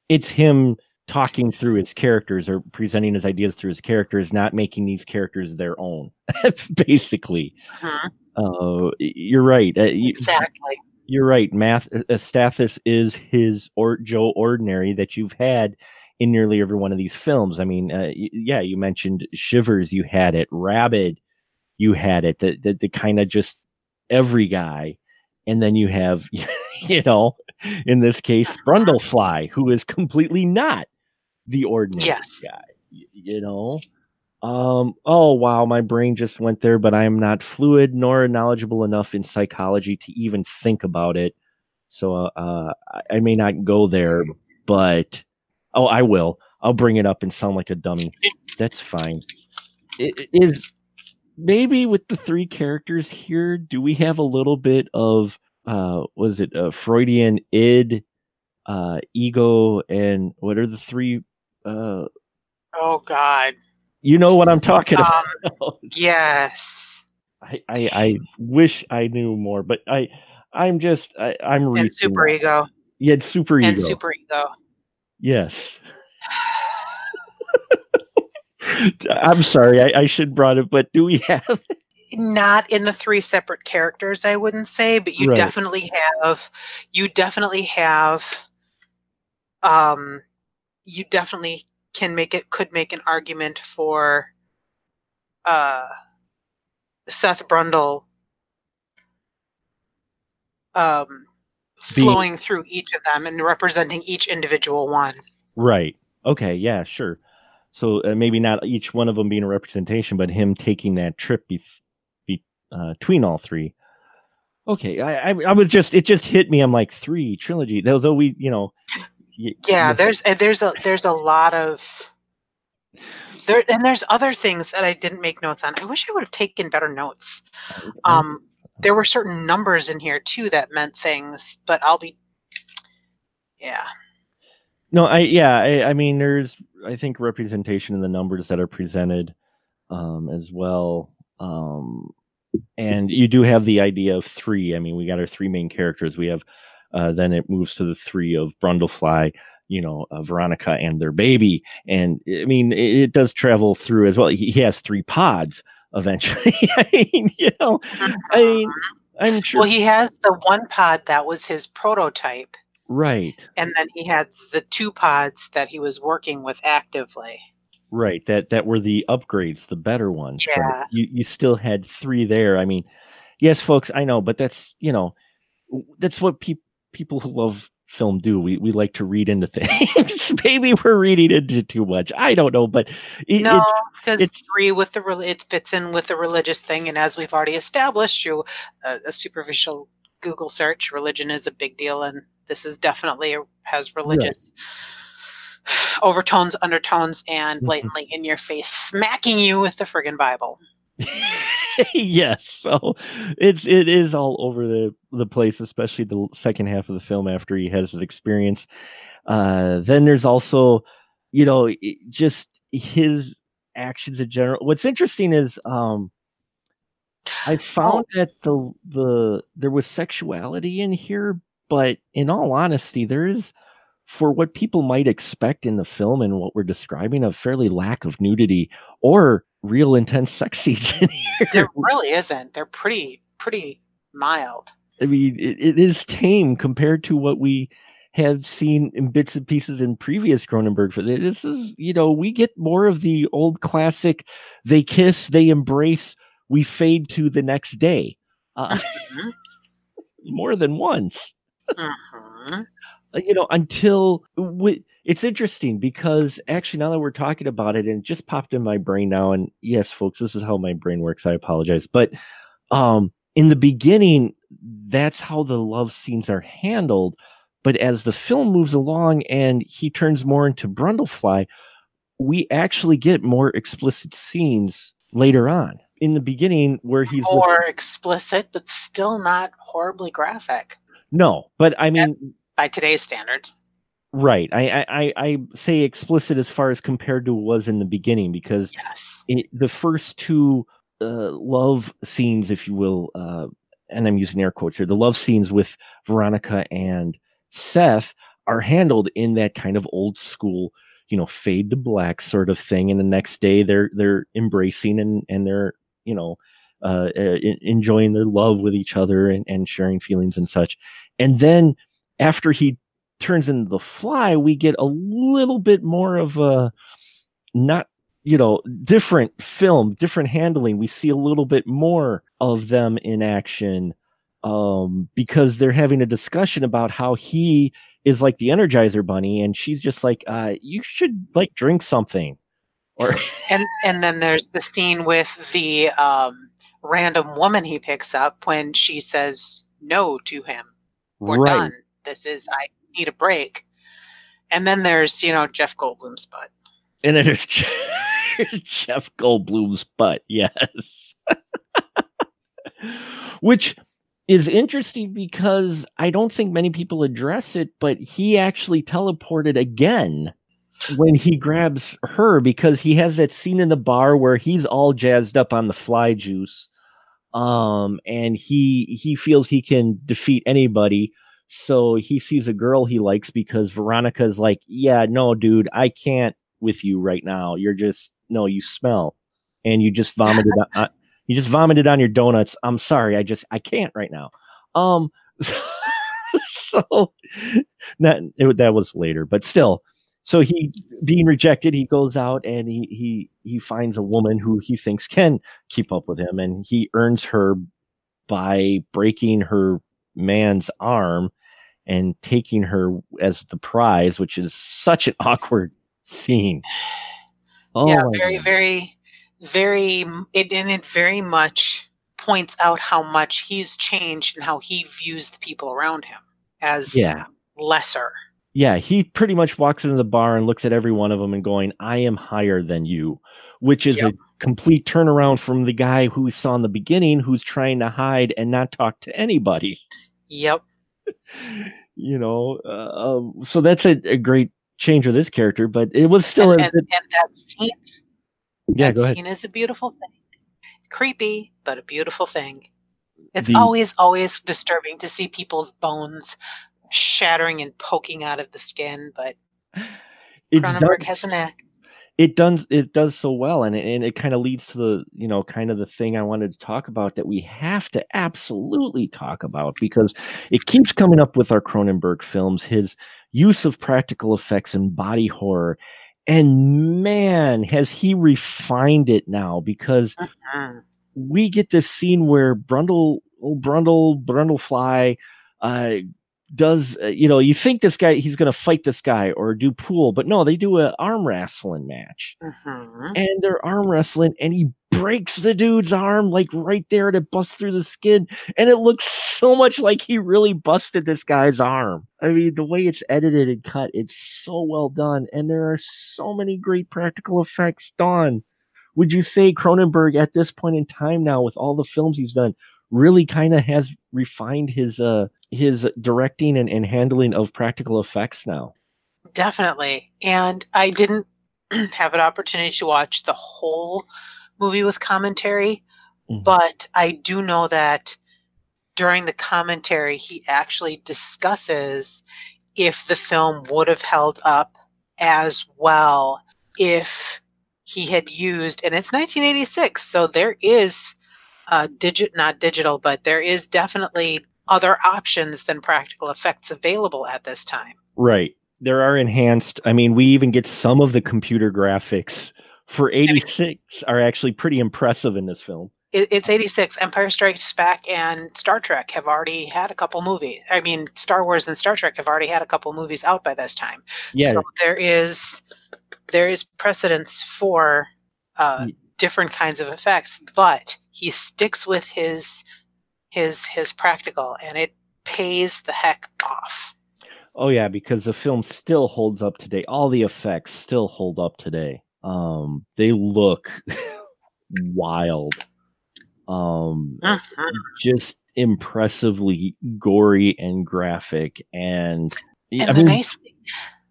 it's him talking through his characters or presenting his ideas through his characters not making these characters their own basically Mhm, uh you're right uh, you- exactly you're right. Math uh, Stathis is his or Joe Ordinary that you've had in nearly every one of these films. I mean, uh, y- yeah, you mentioned Shivers, you had it. Rabid, you had it. The the, the kind of just every guy, and then you have, you know, in this case, Brundlefly, who is completely not the ordinary Yes. guy. You know. Um. Oh wow, my brain just went there, but I am not fluid nor knowledgeable enough in psychology to even think about it. So uh, uh, I- may not go there, but oh, I will. I'll bring it up and sound like a dummy. That's fine. I- i- Is maybe with the three characters here, do we have a little bit of uh, was it uh, Freudian id, uh, ego, and what are the three? Uh, oh god you know what I'm talking um about. yes I, I I wish I knew more, but I I'm just I, I'm reaching and super out. ego Yeah, super ego. and super ego Yes. I'm sorry, I, I should brought it, but do we have not in the three separate characters i wouldn't say but you Right. definitely have you definitely have um you definitely can make it could make an argument for uh seth brundle um flowing through each of them and representing each individual one right? Okay, yeah, sure. So uh, maybe not each one of them being a representation, but him taking that trip be, be, uh, between all three. Okay, I, I I was just it just hit me. I'm like three trilogy. Though though we you know. Yeah there's and there's a there's a lot of there and there's other things that i didn't make notes on i wish i would have taken better notes um there were certain numbers in here too that meant things but i'll be yeah No, I yeah, I, I mean there's I think representation in the numbers that are presented um as well. Um and you do have the idea of three. I mean, we got our three main characters. We have uh then it moves to the three of Brundlefly, you know, uh, Veronica and their baby. And I mean, it, it does travel through as well. He, he has three pods eventually. I mean, you know, I mean, I'm sure well he has the one pod that was his prototype right. and then he had the two pods that he was working with actively right that that were the upgrades the better ones Yeah. you you still had three there i mean yes folks i know but that's you know that's what peop people who love film do we we like to read into things maybe we're reading into too much i don't know but it, No, because it's- three with the it fits in with the religious thing, and as we've already established through a, a superficial Google search, religion is a big deal, and this is definitely a, has religious overtones, undertones, and Mhm. blatantly in your face, smacking you with the friggin' Bible. yes so it's it is all over the the place especially the second half of the film after he has his experience. Uh then there's also you know just his actions in general. What's interesting is um i found that the the there was sexuality in here but in all honesty there is for what people might expect in the film and what we're describing a fairly lack of nudity or real intense sex scenes in here There really isn't. They're pretty pretty mild. I mean, it, it is tame compared to what we have seen in bits and pieces in previous Cronenberg. films. This is, you know, we get more of the old classic. They kiss, they embrace, we fade to the next day, uh, Mhm. more than once. Mhm. Uh, You know, until we, it's interesting because actually, now that we're talking about it, and it just popped in my brain now, and yes, folks, this is how my brain works. I apologize, but um, in the beginning, that's how the love scenes are handled. But as the film moves along and he turns more into Brundlefly, we actually get more explicit scenes later on. In the beginning, where he's More explicit, but still not horribly graphic no, but I mean, by today's standards. right? I, I I say explicit as far as compared to was in the beginning because Yes. it, the first two uh, love scenes, if you will, uh, and I'm using air quotes here, the love scenes with Veronica and Seth are handled in that kind of old school, you know, fade to black sort of thing. And the next day they're they're embracing and and they're you know uh, uh, enjoying their love with each other and, and sharing feelings and such. And then after he turns into the fly, we get a little bit more of a not you know different film different handling we see a little bit more of them in action um because they're having a discussion about how he is like the energizer bunny and she's just like uh you should like drink something or And and then there's the scene with the um, random woman he picks up when she says no to him. We're done. This is I need a break. And then there's you know Jeff Goldblum's butt. and then there's jeff goldblum's butt yes which is interesting because i don't think many people address it but he actually teleported again when he grabs her because he has that scene in the bar where he's all jazzed up on the fly juice um and he he feels he can defeat anybody so he sees a girl he likes because veronica's like yeah no dude i can't with you right now. You're just no you smell. And you just vomited on, you just vomited on your donuts. I'm sorry i just i can't right now. Um so that it, that was later but still. So he being rejected he goes out and he he he finds a woman who he thinks can keep up with him and he earns her by breaking her man's arm and taking her as the prize which is such an awkward scene oh yeah, very very very it and it very much points out how much he's changed and how he views the people around him as yeah lesser. yeah he pretty much walks into the bar and looks at every one of them and going i am higher than you which is Yep. a complete turnaround from the guy who we saw in the beginning who's trying to hide and not talk to anybody Yep. You know uh, um, so that's a, a great change of this character but it was still and, a and, and that scene yeah that go ahead scene is a beautiful thing. Creepy, but a beautiful thing. It's The- always, always disturbing to see people's bones shattering and poking out of the skin, but it's Cronenberg has a knack. It does it does so well and it, and it kind of leads to the you know kind of the thing i wanted to talk about that we have to absolutely talk about because it keeps coming up with our cronenberg films his use of practical effects and body horror And man, has he refined it now because Mhm. we get this scene where Brundle, old Brundle, Brundlefly, uh, does uh, you know you think this guy he's going to fight this guy or do pool, but no, they do a arm wrestling match. Mhm. and they're arm wrestling and he breaks the dude's arm like right there and it busts through the skin. And it looks so much like he really busted this guy's arm. I mean the way it's edited and cut it's so well done. And there are so many great practical effects. Done would you say cronenberg at this point in time now with all the films he's done really kind of has refined his uh his directing and, and handling of practical effects now Definitely. And I didn't have an opportunity to watch the whole movie with commentary, Mhm. but I do know that during the commentary, he actually discusses if the film would have held up as well if he had used, and it's 1986, so there is uh, digit, not digital, but there is definitely other options than practical effects available at this time. Right. There are enhanced. I mean, we even get some of the computer graphics for 86 are actually pretty impressive in this film. it's 86 empire strikes back and star trek have already had a couple movies i mean star wars and star trek have already had a couple movies out by this time Yeah. so there is there is precedence for uh, different kinds of effects but he sticks with his his his practical and it pays the heck off oh yeah, because the film still holds up today. All the effects still hold up today. Um they look wild. Um Mhm. just impressively gory and graphic and, and I the mean, nice thing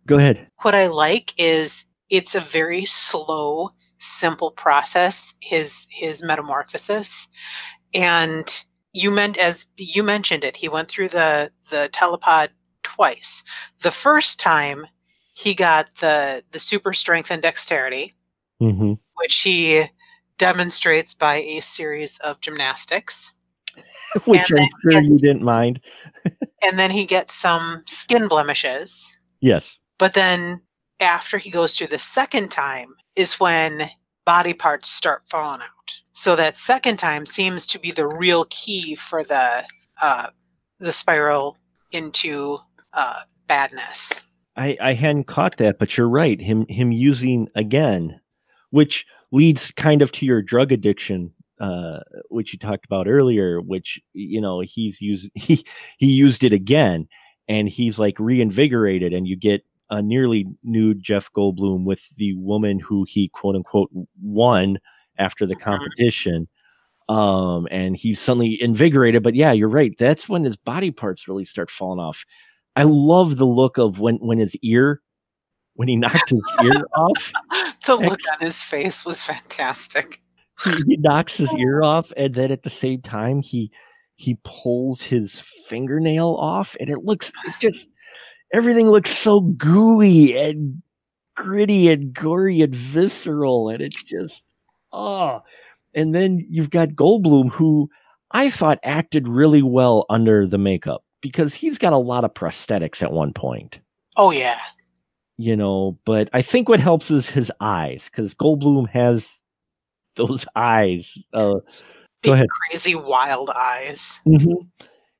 go ahead. what I like is it's a very slow, simple process. His his metamorphosis, and you meant as you mentioned it, he went through the the telepod twice. The first time he got the the super strength and dexterity, Mhm. which he demonstrates by a series of gymnastics, Which I'm sure you didn't mind. and then he gets some skin blemishes. Yes. But then after he goes through the second time is when body parts start falling out. So that second time seems to be the real key for the uh, the spiral into uh, badness. I, I hadn't caught that, but you're right. Him him using again, which leads kind of to your drug addiction, uh, which you talked about earlier. Which you know he's used he he used it again, and he's like reinvigorated, and you get a nearly nude Jeff Goldblum with the woman who he quote unquote won after the Mhm. competition. Um, and he's suddenly invigorated. But yeah, you're right. That's when his body parts really start falling off. I love the look of when when his ear when he knocked his ear off. the look on his face was fantastic. He, he knocks his ear off, and then at the same time he he pulls his fingernail off, and it looks it just everything looks so gooey and gritty and gory and visceral, and it's just oh. And then you've got Goldblum, who I thought acted really well under the makeup because he's got a lot of prosthetics at one point. Oh yeah. you know but i think what helps is his eyes because goldblum has those eyes uh Big ahead. crazy wild eyes.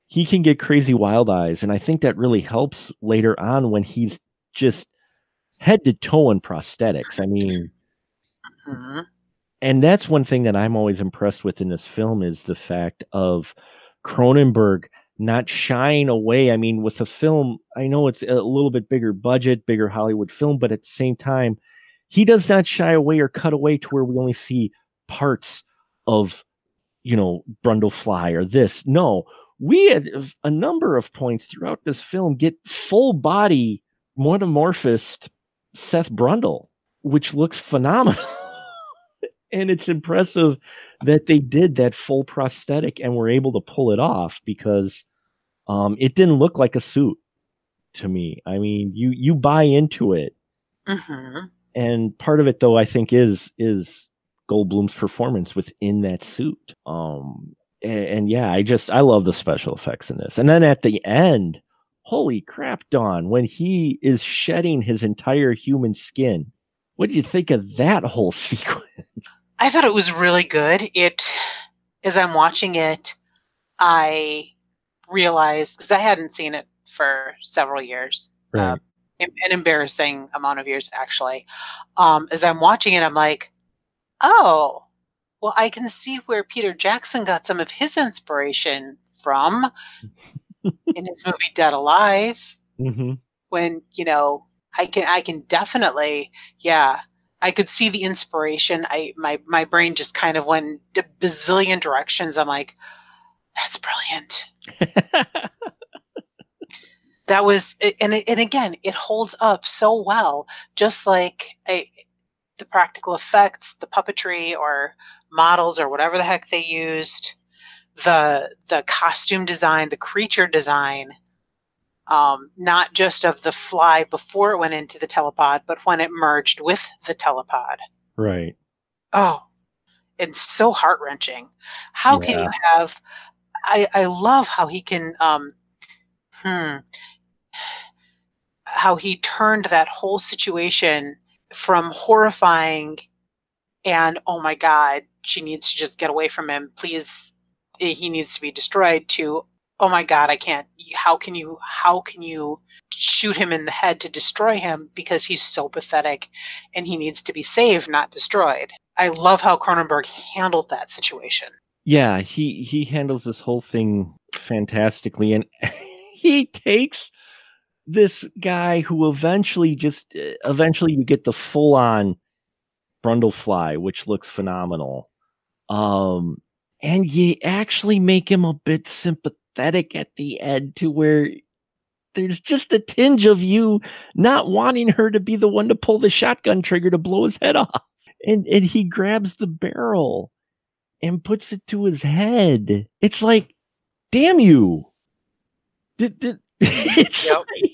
he can get crazy wild eyes and i think that really helps later on when he's just head to toe in prosthetics i mean Mhm. And that's one thing that i'm always impressed with in this film is the fact of cronenberg not shying away. I mean with the film i know it's a little bit bigger budget bigger hollywood film but at the same time he does not shy away or cut away to where we only see parts of you know brundlefly or this. No we had a number of points throughout this film get full body metamorphosed seth brundle which looks phenomenal and it's impressive that they did that full prosthetic and were able to pull it off because um, it didn't look like a suit to me. I mean, you you buy into it, Mhm. and part of it though I think is is Goldblum's performance within that suit. Um, and, and yeah, I just I love the special effects in this. And then at the end, holy crap, Dawn, when he is shedding his entire human skin what do you think of that whole sequence? I thought it was really good. It, as I'm watching it, I realized because I hadn't seen it for several years, Right. um, an embarrassing amount of years actually. Um, as I'm watching it, I'm like, oh, well, I can see where Peter Jackson got some of his inspiration from in his movie Dead Alive. hmm When you know, I can, I can definitely, yeah. I could see the inspiration. I my my brain just kind of went a bazillion directions. I'm like, that's brilliant. that was and it- and again it holds up so well just like a, the practical effects the puppetry or models or whatever the heck they used the the costume design the creature design um, not just of the fly before it went into the telepod but when it merged with the telepod. Right. oh and so heart-wrenching. How can you have i i love how he can um hmm how he turned that whole situation from horrifying and oh my god she needs to just get away from him. Please he needs to be destroyed to oh my god i can't how can you how can you shoot him in the head to destroy him because he's so pathetic and he needs to be saved not destroyed i love how cronenberg handled that situation Yeah, he he handles this whole thing fantastically, and he takes this guy who eventually just uh, eventually you get the full on Brundlefly, which looks phenomenal. Um, and you actually make him a bit sympathetic at the end to where there's just a tinge of you not wanting her to be the one to pull the shotgun trigger to blow his head off. And and he grabs the barrel and puts it to his head. It's like, damn you. Did, did, it's Yep. like,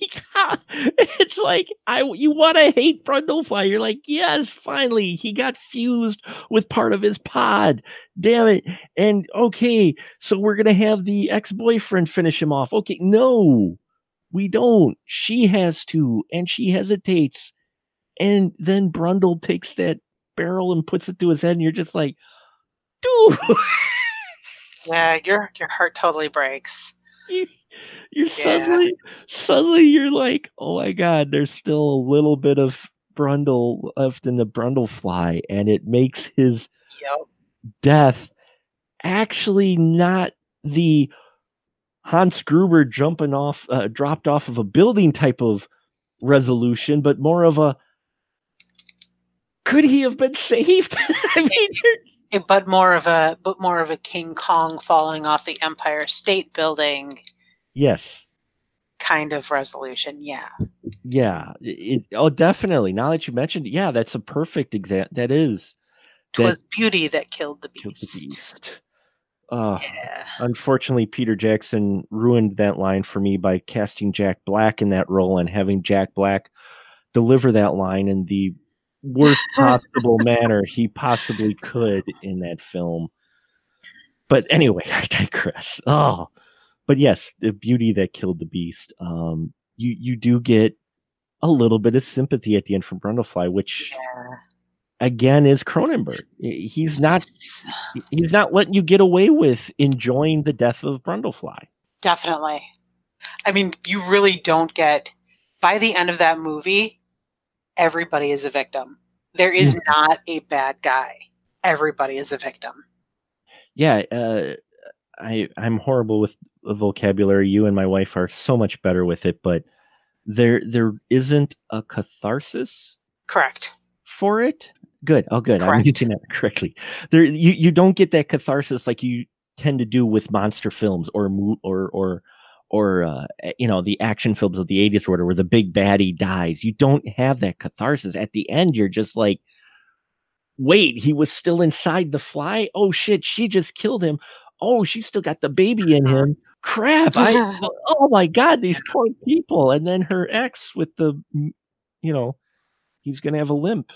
it's like I you want to hate Brundlefly. You're like, yes, finally he got fused with part of his pod. Damn it. And okay, so we're gonna have the ex-boyfriend finish him off. Okay, no, we don't. She has to, and she hesitates. And then Brundle takes that barrel and puts it to his head, and you're just like, dude, yeah your your heart totally breaks you, you're suddenly suddenly you're like, oh my god, there's still a little bit of Brundle left in the Brundle fly, and it makes his yep death actually not the Hans Gruber jumping off, uh, dropped off of a building type of resolution, but more of a could he have been saved? I mean, but more of a but more of a king kong falling off the empire state building yes, kind of resolution yeah yeah, it, oh, definitely. Now that you mentioned, it, yeah, that's a perfect example. That is that Twas beauty that killed the killed beast. the beast. Uh, Yeah. unfortunately, Peter Jackson ruined that line for me by casting Jack Black in that role and having Jack Black deliver that line in the worst possible manner he possibly could in that film. But anyway, I digress. Oh, but yes, the beauty that killed the beast. Um, you you do get a little bit of sympathy at the end from Brundlefly, which yeah. again is Cronenberg. He's not he's not letting you get away with enjoying the death of Brundlefly. definitely. I mean, you really don't get by the end of that movie, everybody is a victim. There is not a bad guy. Everybody is a victim. Yeah, uh, I I'm horrible with vocabulary. You and my wife are so much better with it, but there there isn't a catharsis Correct. for it. Good. Oh, good. I'm using that correctly. There, you you don't get that catharsis like you tend to do with monster films or or or or uh, you know the action films of the 80s or whatever, where the big baddie dies. You don't have that catharsis. At the end, you're just like, wait, he was still inside the fly. Oh shit, she just killed him. Oh, she's still got the baby in him. Crap! I oh my god, these poor people. And then her ex with the, you know, he's gonna have a limp.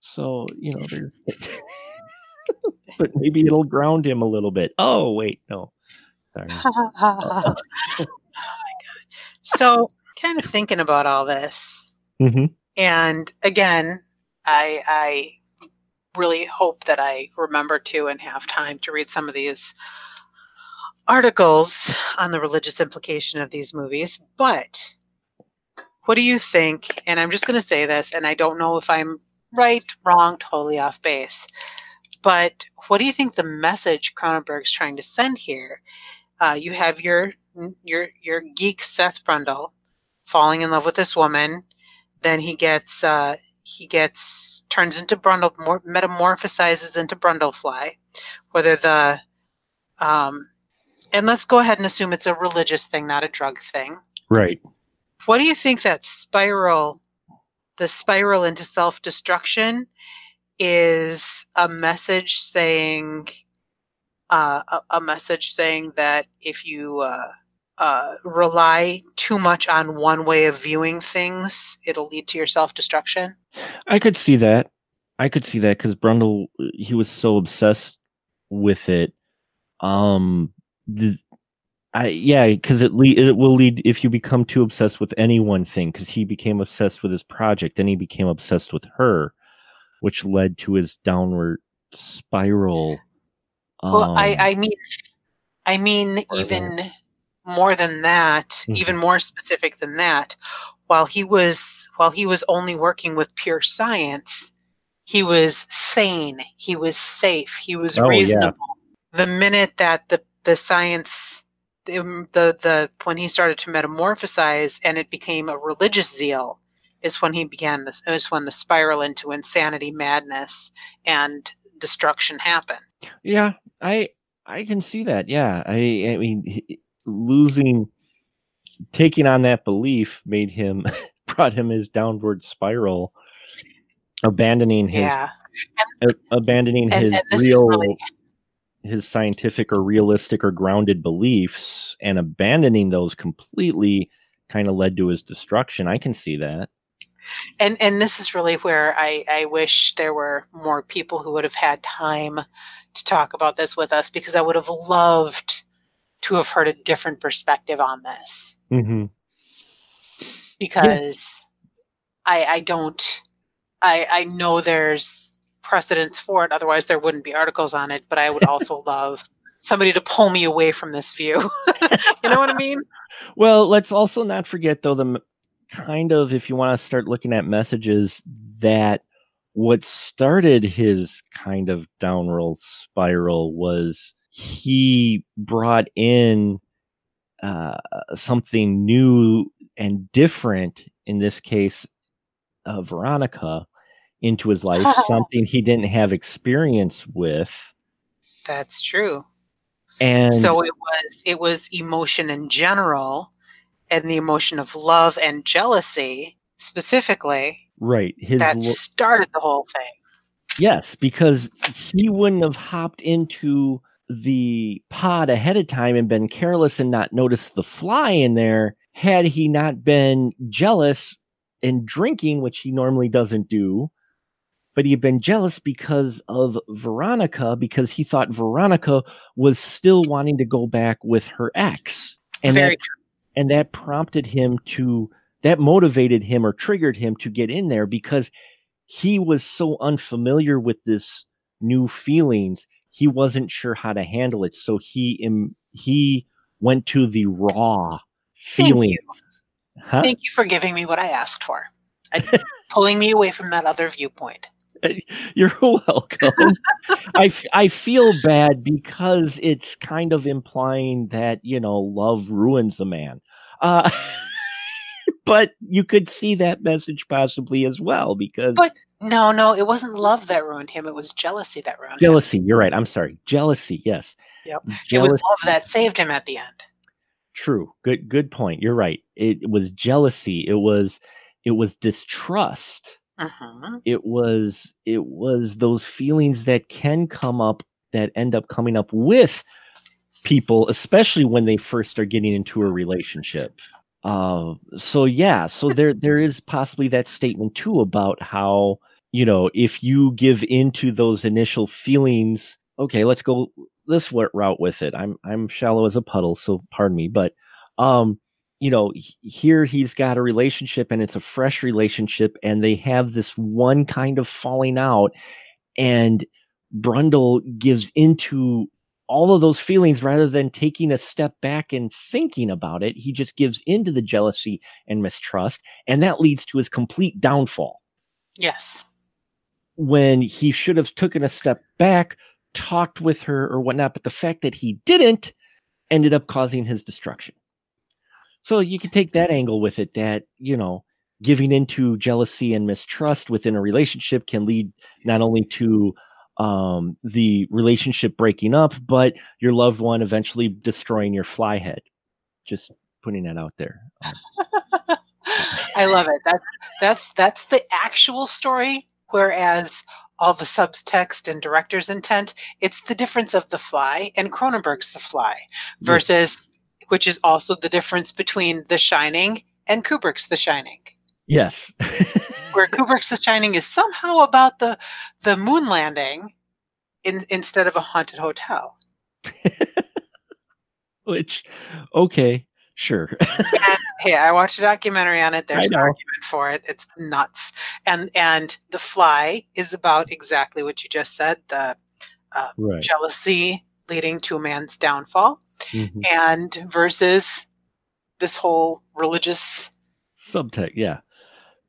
So you know, but maybe it'll ground him a little bit. Oh wait, no. Sorry. oh my god. So, kind of thinking about all this, hmm and again, I I really hope that I remember to and have time to read some of these articles on the religious implication of these movies. But what do you think? And I'm just going to say this, and I don't know if I'm right, wrong, totally off base. But what do you think the message Cronenberg's trying to send here? Uh, you have your your your geek Seth Brundle falling in love with this woman. Then he gets uh, he gets turns into Brundle, metamorphosizes into Brundlefly. Whether the um, and let's go ahead and assume it's a religious thing, not a drug thing. Right. What do you think that spiral, the spiral into self destruction, is a message saying, uh, a, a, message saying that if you uh, uh, rely too much on one way of viewing things, it'll lead to your self destruction? I could see that. I could see that because Brundle, he was so obsessed with it. Um, the, I, yeah, because it le- it will lead if you become too obsessed with any one thing. Because he became obsessed with his project, then he became obsessed with her, which led to his downward spiral. Well, I, um, I mean, I mean, even more than that, mm-hmm. even more specific than that. While he was while he was only working with pure science, he was sane. He was safe. He was oh, reasonable. Yeah. The minute that the the science the, the the when he started to metamorphosize and it became a religious zeal is when he began this is when the spiral into insanity madness and destruction happened yeah i i can see that yeah i i mean losing taking on that belief made him brought him his downward spiral abandoning his yeah. abandoning and, his and real really, his scientific or realistic or grounded beliefs and abandoning those completely kind of led to his destruction. I can see that. And and this is really where I, I wish there were more people who would have had time to talk about this with us because I would have loved to have heard a different perspective on this. Mm-hmm. Because yeah. I I don't I I know there's precedence for it. Otherwise, there wouldn't be articles on it. But I would also love somebody to pull me away from this view. you know what I mean? Well, let's also not forget, though, the kind of, if you want to start looking at messages, that what started his kind of downward spiral was he brought in uh, something new and different, in this case, uh, Veronica, into his life, something he didn't have experience with. That's true. And so it was it was emotion in general and the emotion of love and jealousy specifically. Right. His that lo- started the whole thing. Yes, because he wouldn't have hopped into the pod ahead of time and been careless and not noticed the fly in there had he not been jealous and drinking, which he normally doesn't do, but he had been jealous because of Veronica because he thought Veronica was still wanting to go back with her ex. And Very that, true. and that prompted him to that motivated him or triggered him to get in there because he was so unfamiliar with this new feelings he wasn't sure how to handle it so he Im, he went to the raw feelings Thank you. Huh? Thank you for giving me what I asked for. Pulling me away from that other viewpoint. You're welcome. I, I feel bad because it's kind of implying that, you know, love ruins a man. Uh, but you could see that message possibly as well because. But no, no, it wasn't love that ruined him. It was jealousy that ruined jealousy, him. Jealousy. You're right. I'm sorry. Jealousy, yes. Yep. Jealousy. It was love that saved him at the end. True. Good good point. You're right. It was jealousy. It was it was distrust uh-huh. It was it was those feelings that can come up that end up coming up with people, especially when they first start getting into a relationship. Uh, so yeah, so there there is possibly that statement too about how you know if you give into those initial feelings. Okay, let's go this route with it. I'm I'm shallow as a puddle, so pardon me, but um, you know, here he's got a relationship and it's a fresh relationship, and they have this one kind of falling out, and Brundle gives into all of those feelings rather than taking a step back and thinking about it. He just gives into the jealousy and mistrust, and that leads to his complete downfall. Yes. When he should have taken a step back, talked with her or whatnot, but the fact that he didn't ended up causing his destruction. So you can take that angle with it that, you know, giving into jealousy and mistrust within a relationship can lead not only to um, the relationship breaking up, but your loved one eventually destroying your fly head. Just putting that out there. Um, I love it. That's that's that's the actual story. Whereas all the subtext and director's intent, it's the difference of the fly and Cronenberg's The Fly versus which is also the difference between The Shining and Kubrick's The Shining. Yes. where Kubrick's The Shining is somehow about the the moon landing in, instead of a haunted hotel. Which, okay, sure. and, hey, I watched a documentary on it. There's an argument for it. It's nuts. And and The Fly is about exactly what you just said: the uh, right. jealousy leading to a man's downfall, mm-hmm. and versus this whole religious subtext. Yeah.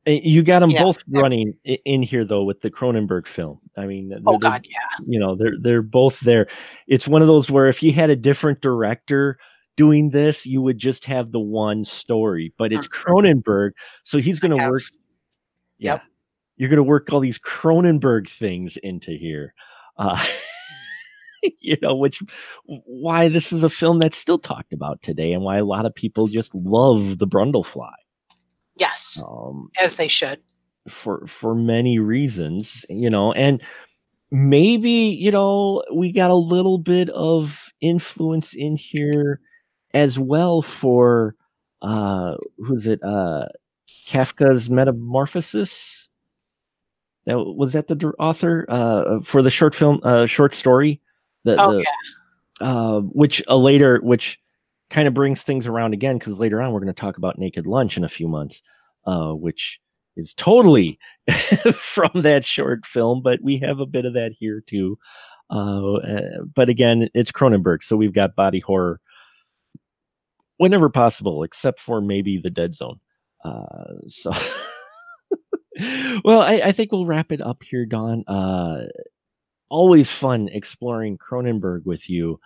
You got them yeah. both running in here though with the Cronenberg film. I mean, oh god, yeah. You know, they're they're both there. It's one of those where if you had a different director doing this, you would just have the one story. But it's mm-hmm. Cronenberg, so he's going to work. Yeah, yep. you're going to work all these Cronenberg things into here. Uh, you know, which why this is a film that's still talked about today, and why a lot of people just love the Brundlefly. Yes, um, as they should. For for many reasons, you know, and maybe you know we got a little bit of influence in here as well for uh who's it uh Kafka's Metamorphosis. That was that the author uh for the short film uh short story. The, oh, the yeah. uh which a later which kind of brings things around again because later on we're going to talk about Naked Lunch in a few months uh, which is totally from that short film, but we have a bit of that here too. Uh, uh, but again, it's Cronenberg, so we've got body horror whenever possible, except for maybe the Dead Zone. Uh, so, well, I, I, think we'll wrap it up here, Dawn. Uh, always fun exploring Cronenberg with you.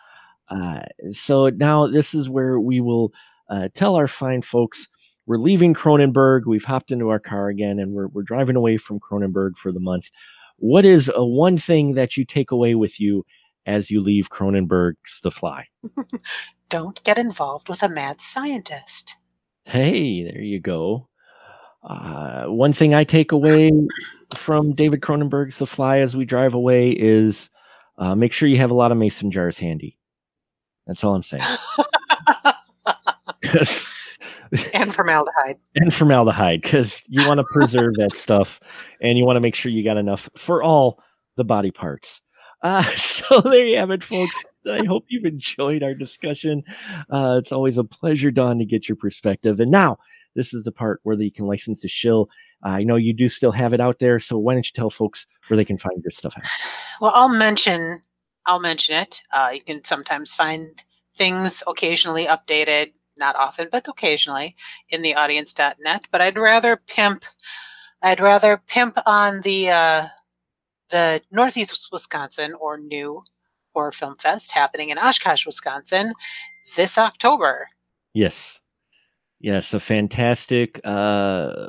Uh, so now this is where we will uh, tell our fine folks we're leaving Cronenberg. We've hopped into our car again and we're, we're driving away from Cronenberg for the month. What is a one thing that you take away with you as you leave Cronenberg's The Fly? Don't get involved with a mad scientist. Hey, there you go. Uh, one thing I take away from David Cronenberg's The Fly as we drive away is uh, make sure you have a lot of mason jars handy. That's all I'm saying. and formaldehyde. And formaldehyde because you want to preserve that stuff and you want to make sure you got enough for all the body parts. Uh, so there you have it folks. I hope you've enjoyed our discussion. Uh, it's always a pleasure Dawn to get your perspective. And now this is the part where you can license to shill i know you do still have it out there so why don't you tell folks where they can find your stuff well i'll mention i'll mention it uh, you can sometimes find things occasionally updated not often, but occasionally in the audience.net. But I'd rather pimp, I'd rather pimp on the uh, the Northeast Wisconsin or new horror film fest happening in Oshkosh, Wisconsin this October. Yes. Yes, a fantastic uh,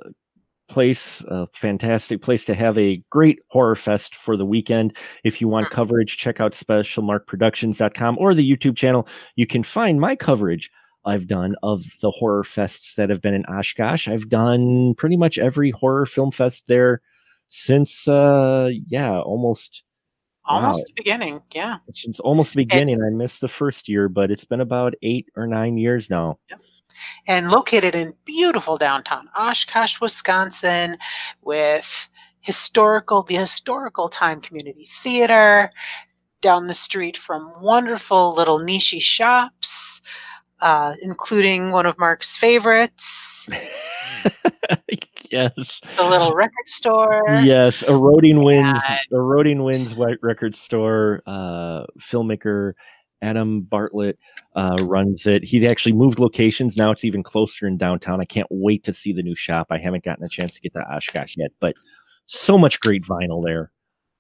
place, a fantastic place to have a great horror fest for the weekend. If you want mm. coverage, check out specialmarkproductions.com or the YouTube channel. You can find my coverage I've done of the horror fests that have been in Oshkosh. I've done pretty much every horror film fest there since uh yeah, almost almost wow. the beginning. Yeah. Since almost the beginning. And, I missed the first year, but it's been about 8 or 9 years now. And located in beautiful downtown Oshkosh, Wisconsin with historical the historical time community theater down the street from wonderful little niche shops uh, including one of Mark's favorites. yes. The little record store. Yes, eroding winds, yeah. eroding winds white record store. Uh, filmmaker Adam Bartlett uh, runs it. He actually moved locations. Now it's even closer in downtown. I can't wait to see the new shop. I haven't gotten a chance to get to Oshkosh yet, but so much great vinyl there.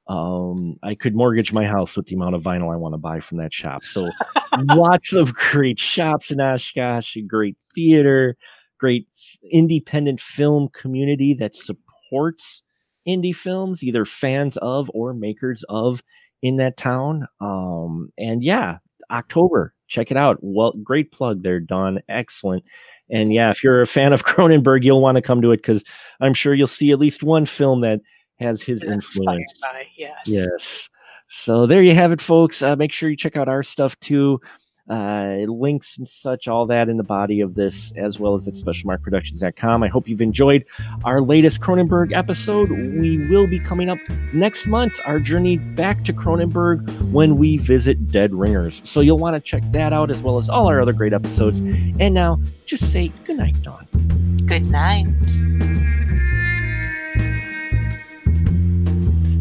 Um, I could mortgage my house with the amount of vinyl I want to buy from that shop. So lots of great shops in Oshkosh, great theater, great independent film community that supports indie films, either fans of or makers of in that town. Um, and yeah, October, check it out. Well, great plug there, Dawn. Excellent. And yeah, if you're a fan of Cronenberg, you'll want to come to it because I'm sure you'll see at least one film that has his influence. By, yes. Yes. So there you have it, folks. Uh, make sure you check out our stuff too. Uh, links and such, all that in the body of this, as well as at specialmarkproductions.com. I hope you've enjoyed our latest Cronenberg episode. We will be coming up next month, our journey back to Cronenberg when we visit Dead Ringers. So you'll want to check that out, as well as all our other great episodes. And now, just say goodnight, Dawn. Good night.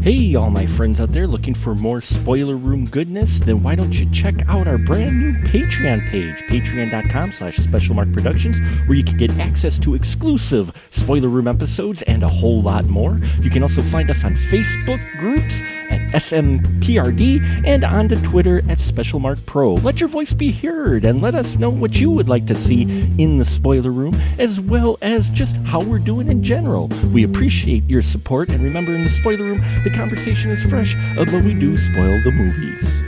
Hey, all my friends out there looking for more spoiler room goodness? Then why don't you check out our brand new Patreon page, patreon.com slash specialmarkproductions, where you can get access to exclusive spoiler room episodes and a whole lot more. You can also find us on Facebook groups at SMPRD and on to Twitter at SpecialMarkPro. Let your voice be heard and let us know what you would like to see in the spoiler room, as well as just how we're doing in general. We appreciate your support, and remember, in the spoiler room, the conversation is fresh, uh, but we do spoil the movies.